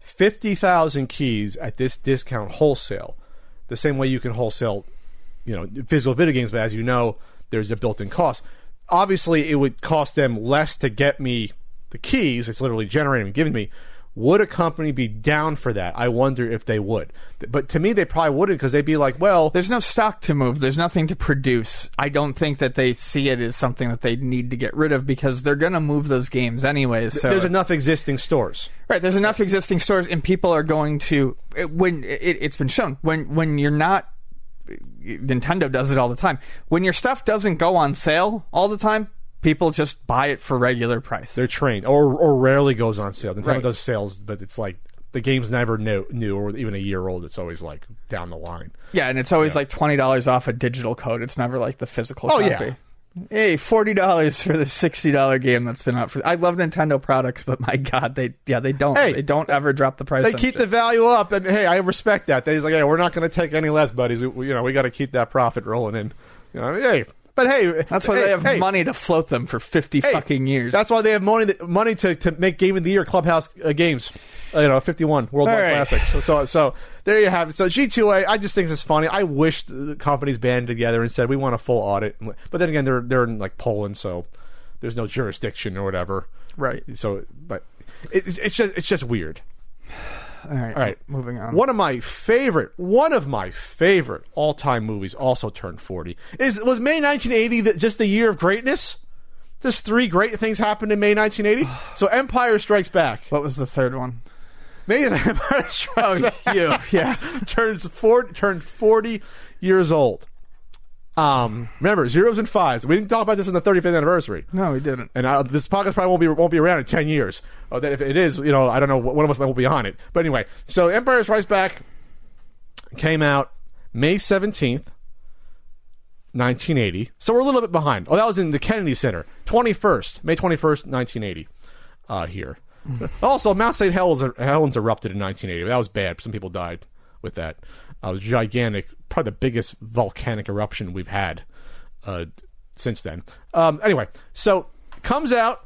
50,000 keys at this discount wholesale, the same way you can wholesale, you know, physical video games, but as you know, there's a built in cost. Obviously, it would cost them less to get me the keys. It's literally generating and giving me. Would a company be down for that? I wonder if they would. But to me, they probably wouldn't because they'd be like, well, There's no stock to move. There's nothing to produce. I don't think that they see it as something that they need to get rid of because they're going to move those games anyways. So there's enough existing stores. Right, there's enough existing stores, and people are going to when it, it's been shown when when you're not. Nintendo does it all the time. When your stuff doesn't go on sale all the time, people just buy it for regular price. They're trained, or or rarely goes on sale. Nintendo Right. does sales, but it's like the game's never new, new or even a year old. It's always like down the line. yeah, and it's always like twenty dollars off a digital code. It's never like the physical. Oh, copy. yeah. Hey, forty dollars for the sixty dollar game that's been out for. I love Nintendo products, but my God, they yeah they don't Hey. they don't ever drop the price. They keep shit. the value up, and hey, I respect that. They're like, hey, we're not going to take any less, buddies. We, we- you know, we got to keep that profit rolling in. You know, hey, But hey, That's why hey, they have hey, money to float them for 50 hey, fucking years. That's why they have money money to, to make Game of the Year Clubhouse uh, games. Uh, you know, 51 Worldwide All right. Classics. So, so, so there you have it. So G2A, I just think this is funny. I wish the companies banded together and said we want a full audit. But then again, they're they're in like Poland, so there's no jurisdiction or whatever. right. So, but it, it's just it's just weird. All right. All right, Moving on. One of my favorite, one of my favorite all-time movies also turned 40. Is was May 1980 the, just the year of greatness? Just three great things happened in May 1980. so Empire Strikes Back. What was the third one? May Empire Strikes oh, Back Oh, you. Yeah. turns 40, turned 40 years old. Um, remember zeros and fives. We didn't talk about this in the 35th anniversary. No, we didn't. And uh, this podcast probably won't be won't be around in ten years. Oh, that if it is, you know, I don't know. One of us will be on it. But anyway, so Empire Strikes Back came out May seventeenth, nineteen eighty. So we're a little bit behind. Oh, that was in the Kennedy Center, twenty first, May twenty first, nineteen eighty. Uh, here. also, Mount St. Helens, Helens erupted in nineteen eighty. That was bad. Some people died with that. Was gigantic, probably the biggest volcanic eruption we've had uh, since then. Um, anyway, so comes out,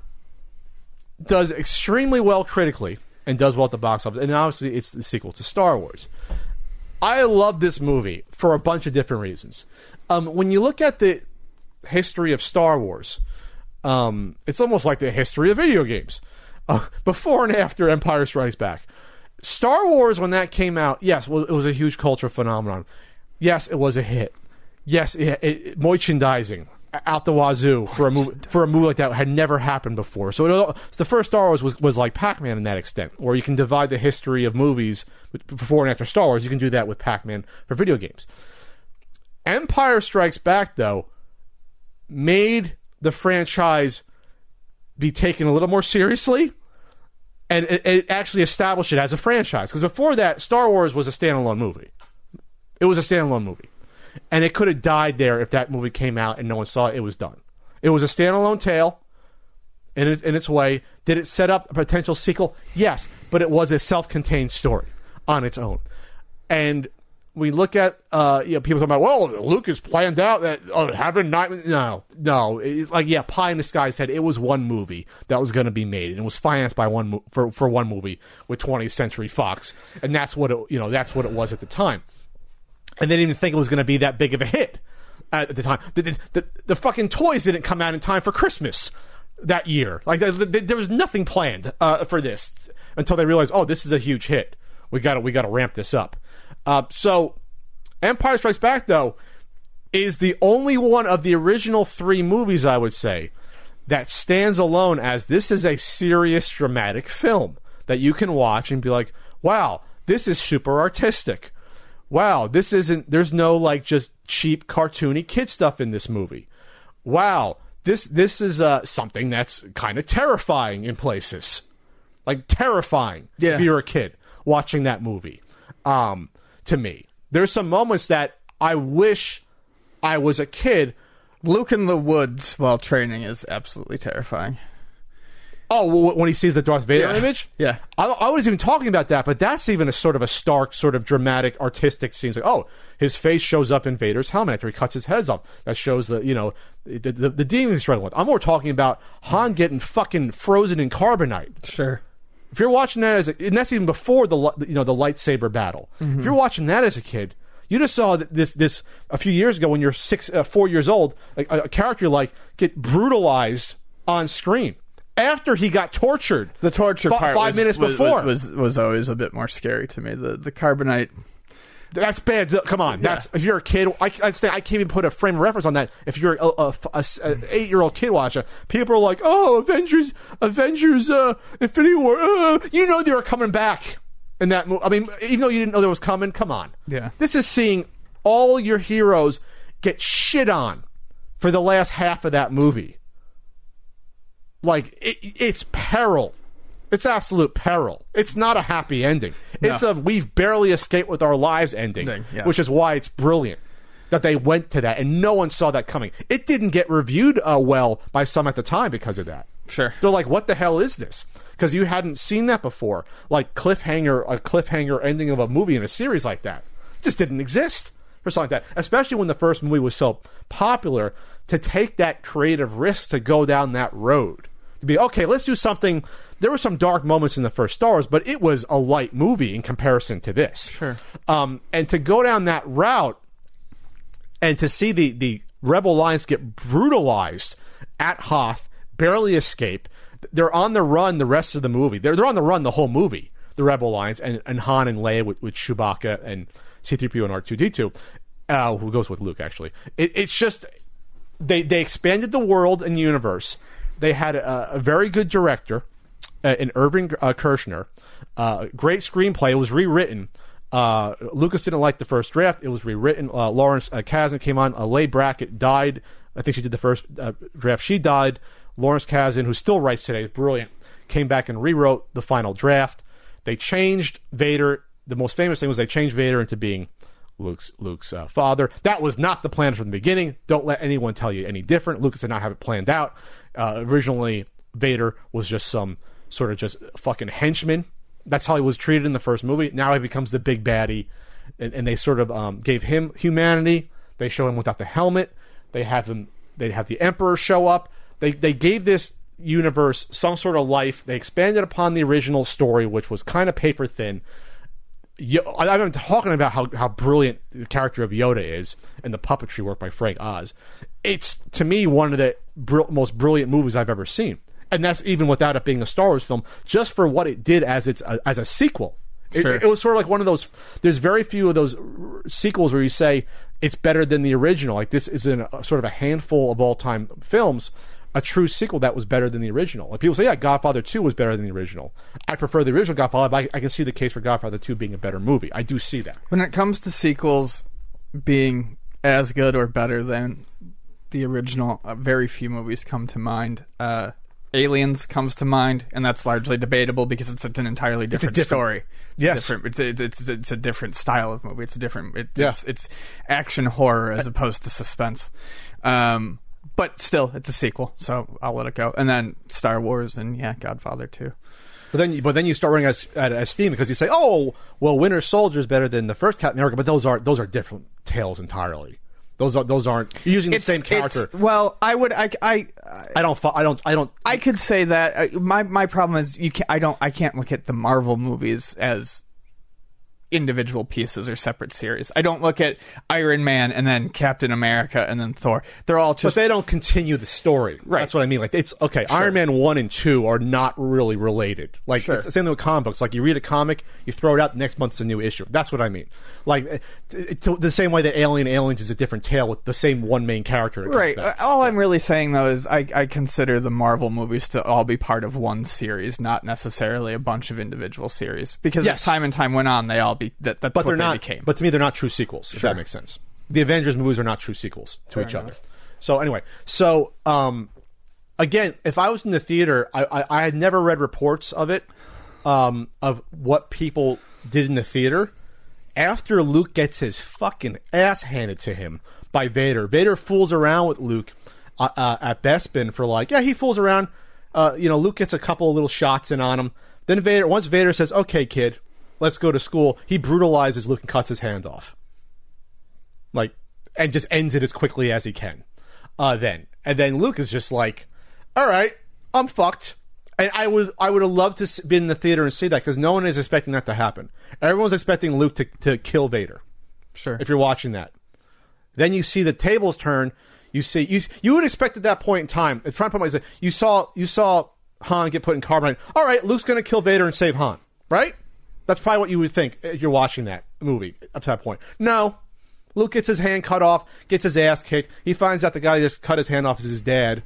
does extremely well critically, and does well at the box office. And obviously, it's the sequel to Star Wars. I love this movie for a bunch of different reasons. Um, when you look at the history of Star Wars, um, it's almost like the history of video games. Uh, before and after Empire Strikes Back. Star Wars, when that came out, yes, it was a huge cultural phenomenon. Yes, it was a hit. Yes, it, it, merchandising out the wazoo for a movie for a movie like that had never happened before. So it, the first Star Wars was, was like Pac Man in that extent, where you can divide the history of movies before and after Star Wars. You can do that with Pac Man for video games. Empire Strikes Back, though, made the franchise be taken a little more seriously and it, actually established it as a franchise. Because before that, Star Wars was a standalone movie. It was a standalone movie. And it could have died there if that movie came out and no one saw it. It was done. It was a standalone tale in its, in its way. Did it set up a potential sequel? Yes, but it was a self contained story on its own. And we look at uh, you know people talking about well Lucas planned out that uh, having night no no. It, like yeah pie in the sky said it was one movie that was going to be made and it was financed by one for for one movie with 20th Century Fox and that's what it you know that's what it was at the time. And they didn't even think it was going to be that big of a hit at the time. The, the, the, the fucking toys didn't come out in time for Christmas that year. Like the, the, there was nothing planned uh, for this until they realized oh this is a huge hit. We got to we got to ramp this up uh, so, Empire Strikes Back, though, is the only one of the original three movies, I would say, that stands alone as this is a serious, dramatic film that you can watch and be like, wow, this is super artistic. Wow, this isn't, there's no like just cheap, cartoony kid stuff in this movie. Wow, this, this is uh, something that's kind of terrifying in places. Like, terrifying Yeah. if you're a kid watching that movie. Um, to me. There's some moments that I wish I was a kid. Luke in the woods while training is absolutely terrifying. Oh, when he sees the Darth Vader Yeah. image? Yeah. I, I was even talking about that, but that's even a sort of a stark, sort of dramatic, artistic scene. It's like, oh, his face shows up in Vader's helmet after he cuts his heads off. That shows the, you know, the, the, the demon he's struggling with. I'm more talking about Han getting fucking frozen in carbonite. Sure. If you're watching that as a, and that's even before the you know the lightsaber battle. If you're watching that as a kid, you just saw this this a few years ago when you're six uh, four years old, like a, a character like get brutalized on screen after he got tortured. The torture Fi- part five was- minutes was, before. was was always a bit more scary to me. The the carbonite. That's bad. Come on, that's if you're a kid. I, I say I can't even put a frame of reference on that. If you're a, a, a- a eight year old kid watching, people are like, "Oh, Avengers, Avengers, uh, Infinity War." Uh, you know they were coming back in that movie. I mean, even though you didn't know there was coming, come on. Yeah. this is seeing all your heroes get shit on for the last half of that movie. Like it, it's peril. It's absolute peril. It's not a happy ending. It's a we've barely escaped with our lives ending, Ending, yeah. which is why it's brilliant that they went to that and no one saw that coming. It didn't get reviewed uh, well by some at the time because of that. Sure. They're like, "What the hell is this?" Because you hadn't seen that before, like cliffhanger, a cliffhanger ending of a movie in a series like that, just didn't exist. or something like that. Especially when the first movie was so popular, to take that creative risk to go down that road. To be okay, let's do something. There were some dark moments in the first Star Wars, but it was a light movie in comparison to this. Sure. Um, and to go down that route and to see the the Rebel Alliance get brutalized at Hoth, barely escape. They're on the run the rest of the movie. They're they're on the run the whole movie. The Rebel Alliance and, and Han and Leia with, with Chewbacca and C-3PO and R2D2, uh, who goes with Luke actually. It, it's just they they expanded the world and universe. They had a, a very good director, uh, in Irving uh, Kershner. Uh, great screenplay. It was rewritten. Uh, Lucas didn't like the first draft. It was rewritten. Uh, Lawrence uh, Kasdan came on. Uh, Leigh Brackett died. I think she did the first uh, draft. She died. Lawrence Kasdan, who still writes today, brilliant, came back and rewrote the final draft. They changed Vader. The most famous thing was they changed Vader into being Luke's Luke's uh, father. That was not the plan from the beginning. Don't let anyone tell you any different. Lucas did not have it planned out. Uh, originally, Vader was just some sort of just fucking henchman. That's how he was treated in the first movie. Now he becomes the big baddie, and, and they sort of um, gave him humanity. They show him without the helmet. They have him. They have the Emperor show up. They they gave this universe some sort of life. They expanded upon the original story, which was kind of paper thin. Yo- I- I've been talking about how, how brilliant the character of Yoda is and the puppetry work by Frank Oz. It's to me one of the br- most brilliant movies I've ever seen, and that's even without it being a Star Wars film. Just for what it did as its uh, as a sequel, It- Sure. it, was sort of like one of those. There's very few of those r- sequels where you say it's better than the original. Like this is in a, sort of a handful of all time films. A true sequel that was better than the original. Like people say, yeah, Godfather Two was better than the original. I prefer the original Godfather, but I, I can see the case for Godfather Two being a better movie. I do see that. When it comes to sequels being as good or better than the original, uh, very few movies come to mind. Uh, Aliens comes to mind, and that's largely debatable because it's an entirely different, different- story. It's Yes. different. It's, a, it's it's a different style of movie. It's a different. It, Yeah. it's, it's action horror as opposed to suspense. Um, but still, it's a sequel, so I'll let it go. And then Star Wars and yeah, Godfather too. But then, but then you start running out of steam because you say, "Oh, well, Winter Soldier is better than the first Captain America," but those are those are different tales entirely. Those are those aren't using the same character. it's- well, I would. I. I. I don't. fo- I don't. I don't. I could say that uh, my my problem is you can I don't I can't look at the Marvel movies as individual pieces or separate series. I don't look at Iron Man and then Captain America and then Thor. They're all But just they don't continue the story. Right. That's what I mean. Like it's okay. Iron Man one and two are not really related. Like Sure. it's the same thing with comic books. Like you read a comic, you throw it out. The next month's a new issue. That's what I mean. Like eh, it- the same way that Alien Aliens is a different tale with the same one main character. Right. All I'm really saying though is I, I consider the Marvel movies to all be part of one series, not necessarily a bunch of individual series. Because Yes. as time and time went on, they all be that, that's but what they're they not. became. But to me, they're not true sequels. If Sure. that makes sense. The Avengers movies are not true sequels to each enough. other. So anyway, so um, again, if I was in the theater, I, I, I had never read reports of it, um, of what people did in the theater after Luke gets his fucking ass handed to him by Vader. Vader fools around with Luke uh, uh, at Bespin for like, yeah, he fools around. Uh, you know, Luke gets a couple of little shots in on him. Then Vader, once Vader says, "Okay, kid, let's go to school," he brutalizes Luke and cuts his hand off, like, and just ends it as quickly as he can. Uh, then, and then Luke is just like, "All right, I'm fucked." And I would, I would have loved to s- be in the theater and see that because no one is expecting that to happen. Everyone's expecting Luke to, to kill Vader sure. if you're watching that. Then you see the tables turn. You see you you would expect at that point in time. At front point, you saw you saw Han get put in carbonite. All right, Luke's going to kill Vader and save Han. Right? That's probably what you would think if you're watching that movie up to that point. No, Luke gets his hand cut off, gets his ass kicked. He finds out the guy just cut his hand off is his dad,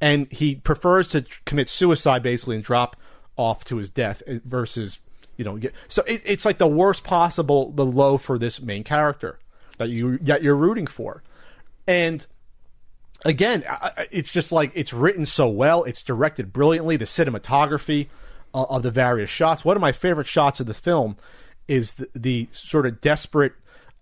and he prefers to commit suicide basically and drop off to his death versus you know get so it, it's like the worst possible the low for this main character that you that you're rooting for and again it's just like it's written so well it's directed brilliantly the cinematography uh, of the various shots. One of my favorite shots of the film is the, the sort of desperate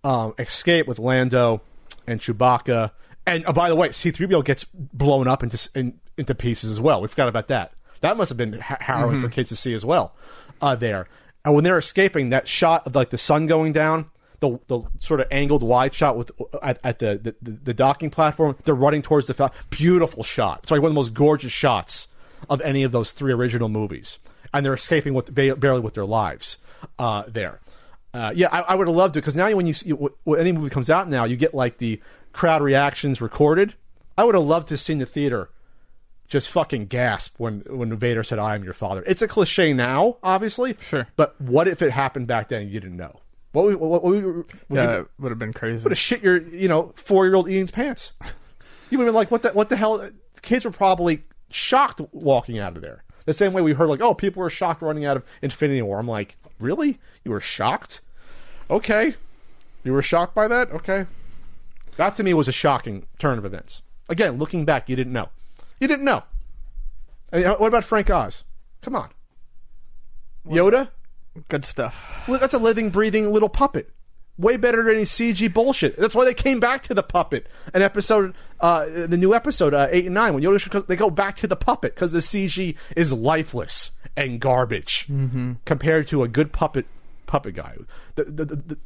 um, escape with Lando and Chewbacca. And oh, by the way C3PO gets blown up into in, into pieces as well. We forgot about that. That must have been ha- harrowing for kids to see as well uh, there. And when they're escaping that shot of like the sun going down the the sort of angled wide shot with at, at the, the the docking platform. They're running towards the fa- beautiful shot. It's like one of the most gorgeous shots of any of those three original movies, and they're escaping with ba- barely with their lives uh, there. Uh, yeah, I, I would have loved it because now when you see, when any movie comes out now, you get like the crowd reactions recorded. I would have loved to have seen the theater just fucking gasp when when Vader said, "I am your father." It's a cliche now, obviously. Sure. But what if it happened back then and you didn't know? What would, what, what, would, would Yeah, you would have been crazy. would have shit your you know four year old Ian's pants? You would have been like, "What the what the hell?" Kids were probably shocked walking out of there. The same way we heard like, "Oh, people were shocked running out of Infinity War." I'm like, "Really? You were shocked?" Okay, you were shocked by that. Okay, that to me was a shocking turn of events. Again, looking back, you didn't know. You didn't know. I mean, what about Frank Oz? Come on. Yoda? Good stuff. That's a living, breathing little puppet. Way better than any CG bullshit. That's why they came back to the puppet. An episode, uh, the new episode, uh, eight and nine, when Yoda they go back to the puppet because the CG is lifeless and garbage compared to a good puppet puppet guy. The, the, the,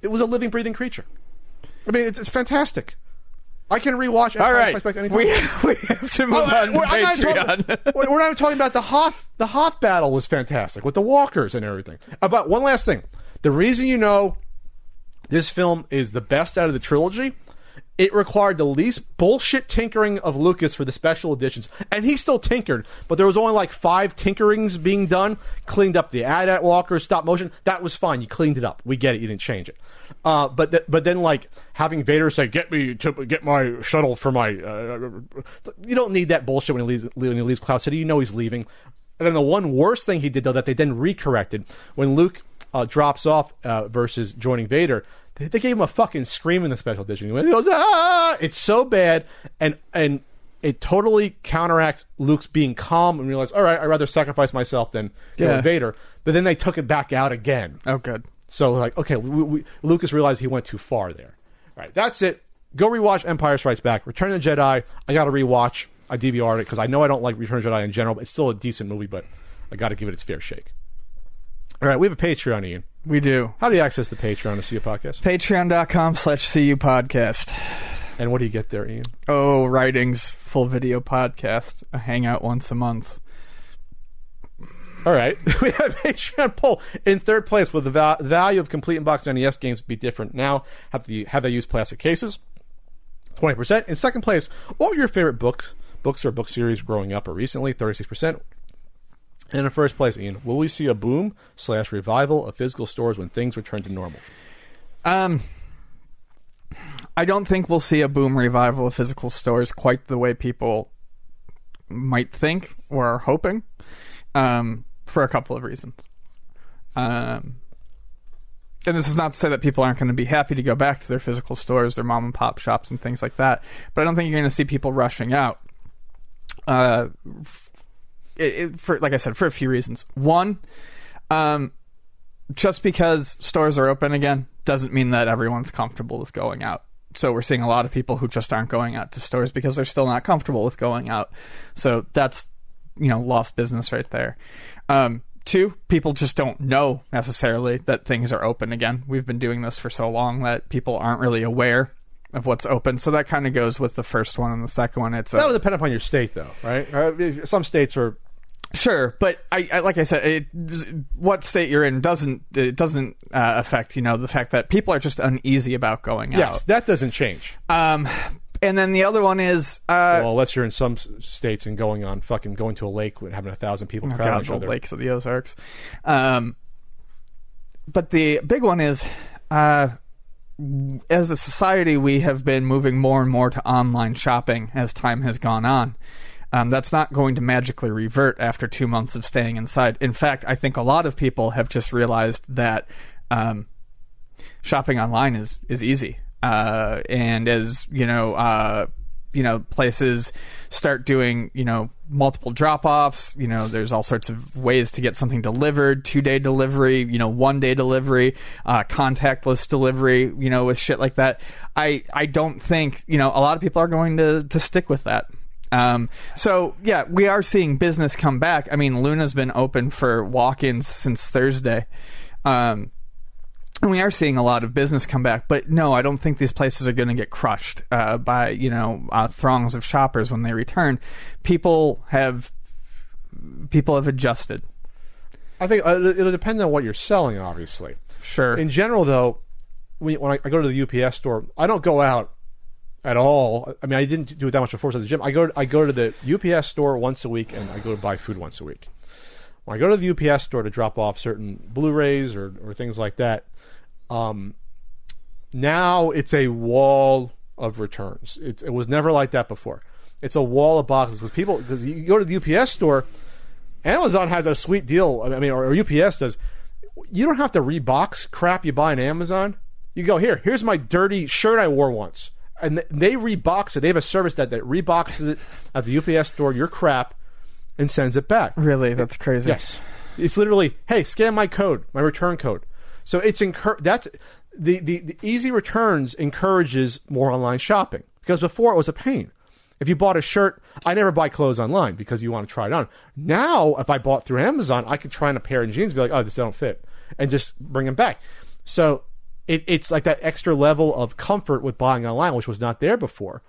it was a living, breathing creature. I mean, it's, it's fantastic. I can rewatch. All right, Strikes Back we, we have to move Oh, on we're, I'm not Patreon. talking, we're not talking about the Hoth. The Hoth battle was fantastic with the walkers and everything. About one last thing, the reason you know this film is the best out of the trilogy, it required the least bullshit tinkering of Lucas for the special editions, and he still tinkered, but there was only like five tinkerings being done. Cleaned up the AT-AT walkers, stop motion. That was fine. You cleaned it up. We get it. You didn't change it. Uh, but th- but then like having Vader say, "Get me to get my shuttle for my," uh, you don't need that bullshit when he leaves when he leaves Cloud City. You know he's leaving. And then the one worst thing he did though that they then recorrected when Luke uh, drops off uh, versus joining Vader. They, gave him a fucking scream in the special edition. He, went, he goes, "Ah!" It's so bad, and and it totally counteracts Luke's being calm and realize, all right, I'd rather sacrifice myself than you know, Yeah. Vader. But then they took it back out again. Oh, good. So like, okay, we, we, Lucas realized he went too far there. All right, that's it. Go rewatch Empire Strikes Back. Return of the Jedi. I got to rewatch. I DVR'd it because I know I don't like Return of the Jedi in general. But it's still a decent movie, but I got to give it its fair shake. All right, we have a Patreon, Ian. We do. How do you access the Patreon to see a podcast? Patreon.com slash CU podcast. And what do you get there, Ian? Oh, writings, full video podcast. a hangout once a month. All right. we have Patreon poll in third place. Will the value of complete and box NES games be different now? Have, the, have they used plastic cases? 20%. In second place, what were your favorite books, books or book series growing up or recently? 36%. In the first place, Ian, will we see a boom slash revival of physical stores when things return to normal? Um, I don't think we'll see a boom revival of physical stores quite the way people might think or are hoping, um, for a couple of reasons. Um, and this is not to say that people aren't going to be happy to go back to their physical stores, their mom and pop shops, and things like that. But I don't think you're going to see people rushing out. Uh, it, it, for like I said, for a few reasons. One, um, just because stores are open again doesn't mean that everyone's comfortable with going out. So we're seeing a lot of people who just aren't going out to stores because they're still not comfortable with going out. So that's you know lost business right there. Um, two, people just don't know necessarily that things are open again. We've been doing this for so long that people aren't really aware of what's open. So that kind of goes with the first one and the second one. It's That'll depend upon your state, though, right? Uh, Some states are Sure, but I, I like I said, it, what state you're in doesn't it doesn't uh, affect you know the fact that people are just uneasy about going yes, out. Yes, that doesn't change. Um, and then the other one is uh, well, unless you're in some states and going on fucking going to a lake with having a thousand people oh crowding God, each the other. lakes of the Ozarks. Um, but the big one is, uh, as a society, we have been moving more and more to online shopping as time has gone on. Um, that's not going to magically revert after two months of staying inside. In fact, I think a lot of people have just realized that um, shopping online is is easy. Uh, and as you know, uh, you know, places start doing you know multiple drop offs. You know, there's all sorts of ways to get something delivered: two day delivery, you know, one day delivery, uh, contactless delivery. You know, with shit like that. I I don't think you know a lot of people are going to to stick with that. Um, so yeah, we are seeing business come back. I mean, Luna's been open for walk-ins since Thursday. Um, and we are seeing a lot of business come back. But no, I don't think these places are going to get crushed uh, by you know uh, throngs of shoppers when they return. People have people have adjusted. I think uh, it'll depend on what you're selling, obviously. Sure. In general, though, when when I, I go to the UPS store, I don't go out at all. I mean, I didn't do it that much before. So the gym, I go I go to the UPS store once a week, and I go to buy food once a week. When I go to the UPS store to drop off certain Blu-rays or, or things like that, um, now it's a wall of returns. It, it was never like that before. It's a wall of boxes because people because you go to the UPS store, Amazon has a sweet deal. I mean, or, or UPS does. You don't have to rebox crap you buy on Amazon. You go here. Here's my dirty shirt I wore once, and they rebox it. They have a service that that reboxes it at the UPS store. Your crap, and sends it back. really, that's crazy. Yes, it's literally, hey, scan my code, my return code. So it's encour- that's the, the the easy returns encourages more online shopping because before it was a pain. If you bought a shirt, I never buy clothes online because you want to try it on. Now, if I bought through Amazon, I could try on a pair of jeans, and be like, oh, this don't fit, and just bring them back. So it, it's like that extra level of comfort with buying online, which was not there before.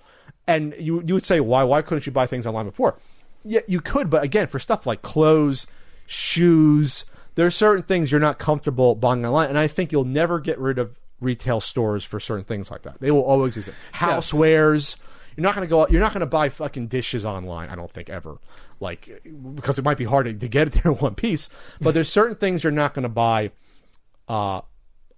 And you you would say, why why couldn't you buy things online before? Yeah, you could, but again, for stuff like clothes, shoes, there are certain things you're not comfortable buying online, and I think you'll never get rid of retail stores for certain things like that. They will always exist. Housewares. You're not going to go. You're not going to buy fucking dishes online. I don't think ever, like because it might be hard to, to get it there in one piece. But there's certain things you're not going to buy uh,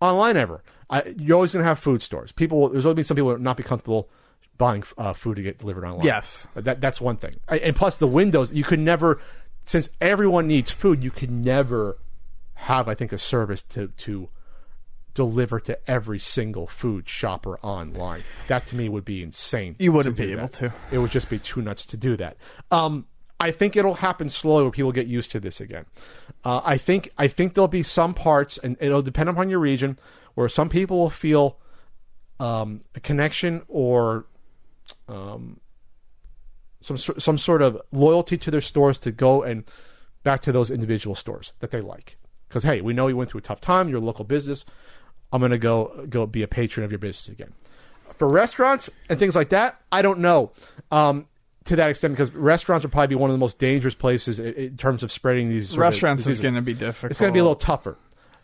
online ever. I, you're always going to have food stores. People, there's always be some people who will not be comfortable buying uh, food to get delivered online. Yes. that that's one thing. I- And plus the windows, you could never, since everyone needs food, you could never have, I think, a service to to deliver to every single food shopper online. That to me would be insane. You wouldn't be able that. to. It would just be too nuts to do that. Um, I think it'll happen slowly where people get used to this again. Uh, I think I think there'll be some parts, and it'll depend upon your region, where some people will feel um, a connection or um, some some sort of loyalty to their stores to go and back to those individual stores that they like. Because hey, we know you went through a tough time. You're local business. I'm gonna go go be a patron of your business again. For restaurants and things like that, I don't know um, to that extent because restaurants will probably be one of the most dangerous places in, in terms of spreading these sort of Restaurants is going to be difficult. It's going to be a little tougher.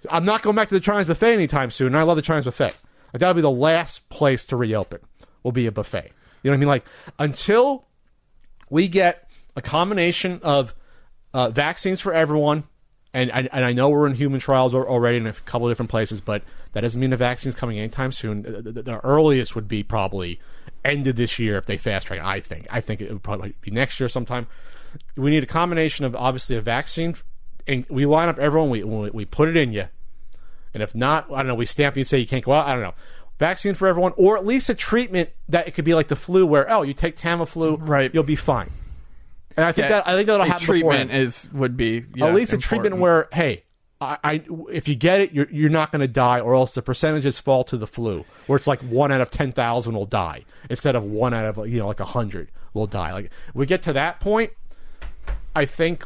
I'm not going back to the Chinese buffet anytime soon. and I love the Chinese buffet. Like, that'll be the last place to reopen. Will be a buffet. You know what I mean? Like until we get a combination of uh, vaccines for everyone, and, and and I know we're in human trials already in a couple of different places, but that doesn't mean the vaccine's coming anytime soon. The, the- the earliest would be probably ended this year if they fast track. I think. I think it would probably be next year sometime. We need a combination of obviously a vaccine, and we line up everyone. We we, we put it in you, and if not, I don't know. We stamp you and say you can't go out. I don't know. Vaccine for everyone, or at least a treatment that it could be like the flu, where oh, you take Tamiflu, Right. You'll be fine. And I think Yeah, that I think that'll happen treatment is would be yeah, At least a treatment where hey, I, I if you get it, you're you're not going to die, or else the percentages fall to the flu, where it's like one out of ten thousand will die instead of one out of you know like a hundred will die. Like we get to that point, I think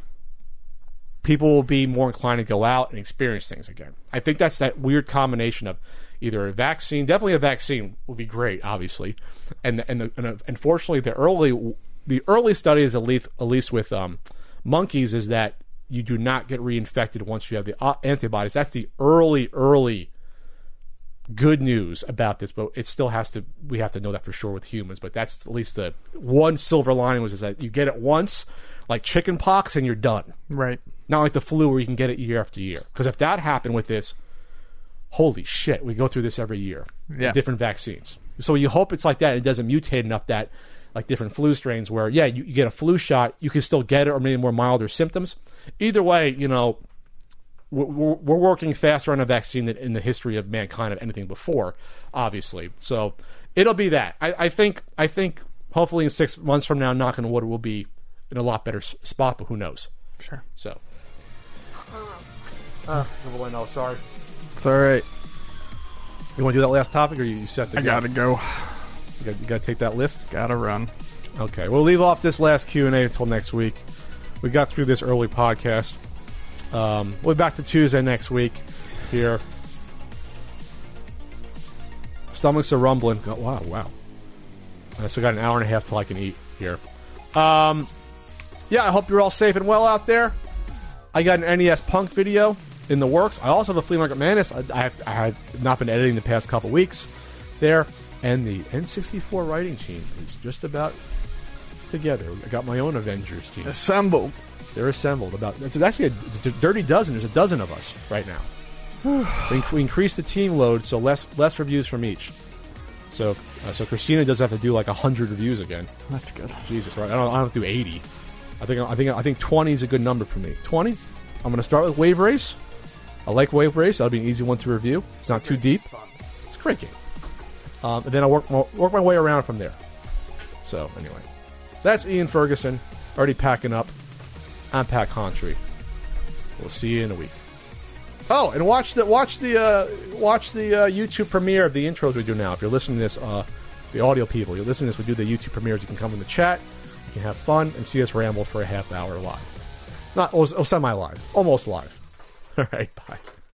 people will be more inclined to go out and experience things again. I think that's that weird combination of either a vaccine, definitely a vaccine would be great, obviously, and and, the, and uh, unfortunately the early the early studies at least at least with um, monkeys is that you do not get reinfected once you have the uh, antibodies. That's the early early good news about this, but it still has to. We have to know that for sure with humans. But that's at least the one silver lining was is that you get it once, like chicken pox, and you're done. right. Not like the flu where you can get it year after year. Because if that happened with this, holy shit, we go through this every year. Yeah. Different vaccines. So you hope it's like that. And it doesn't mutate enough that, like different flu strains, where yeah, you, you get a flu shot, you can still get it, or maybe more milder symptoms. Either way, you know, we're, we're working faster on a vaccine than in the history of mankind of anything before, obviously. So it'll be that. I, I think. I think. Hopefully, in six months from now, knocking on wood, we'll be in a lot better spot. But who knows? Sure. So. Uh, no, no, sorry. It's all right. You want to do that last topic, or you, you set the? I gotta go. You got, you got to take that lift. Gotta run. Okay, we'll leave off this last Q and A until next week. We got through this early podcast. Um, we'll be back to Tuesday next week here. stomachs are rumbling. Oh, wow, wow. I still got an hour and a half till I can eat here. Um, yeah, I hope you're all safe and well out there. I got an NES Punk video in the works. I also have a Flea Market Madness. I, I, have, I have not been editing the past couple weeks there. And the N64 writing team is just about together. I got my own Avengers team. Assembled. They're assembled. About it's actually a, it's a dirty dozen. There's a dozen of us right now. we, we increased the team load, so less less reviews from each. So uh, so Christina does have to do like hundred reviews again. That's good. Jesus, right? I don't, I don't have to do eighty. I think I think I think twenty is a good number for me. Twenty. I'm going to start with Wave Race. I like Wave Race. That'll be an easy one to review. It's not too deep. It's a great game. Um, and then I'll work work my way around from there. So anyway, that's Ian Ferguson already packing up. I'm Pat Contri. We'll see you in a week. Oh, and watch the watch the uh, watch the uh, YouTube premiere of the intros we do now. If you're listening to this, uh, the audio people, you're listening to this, we do the YouTube premieres. You can come in the chat, can have fun, and see us ramble for a half hour live. Not oh, semi live, almost live. All right, bye.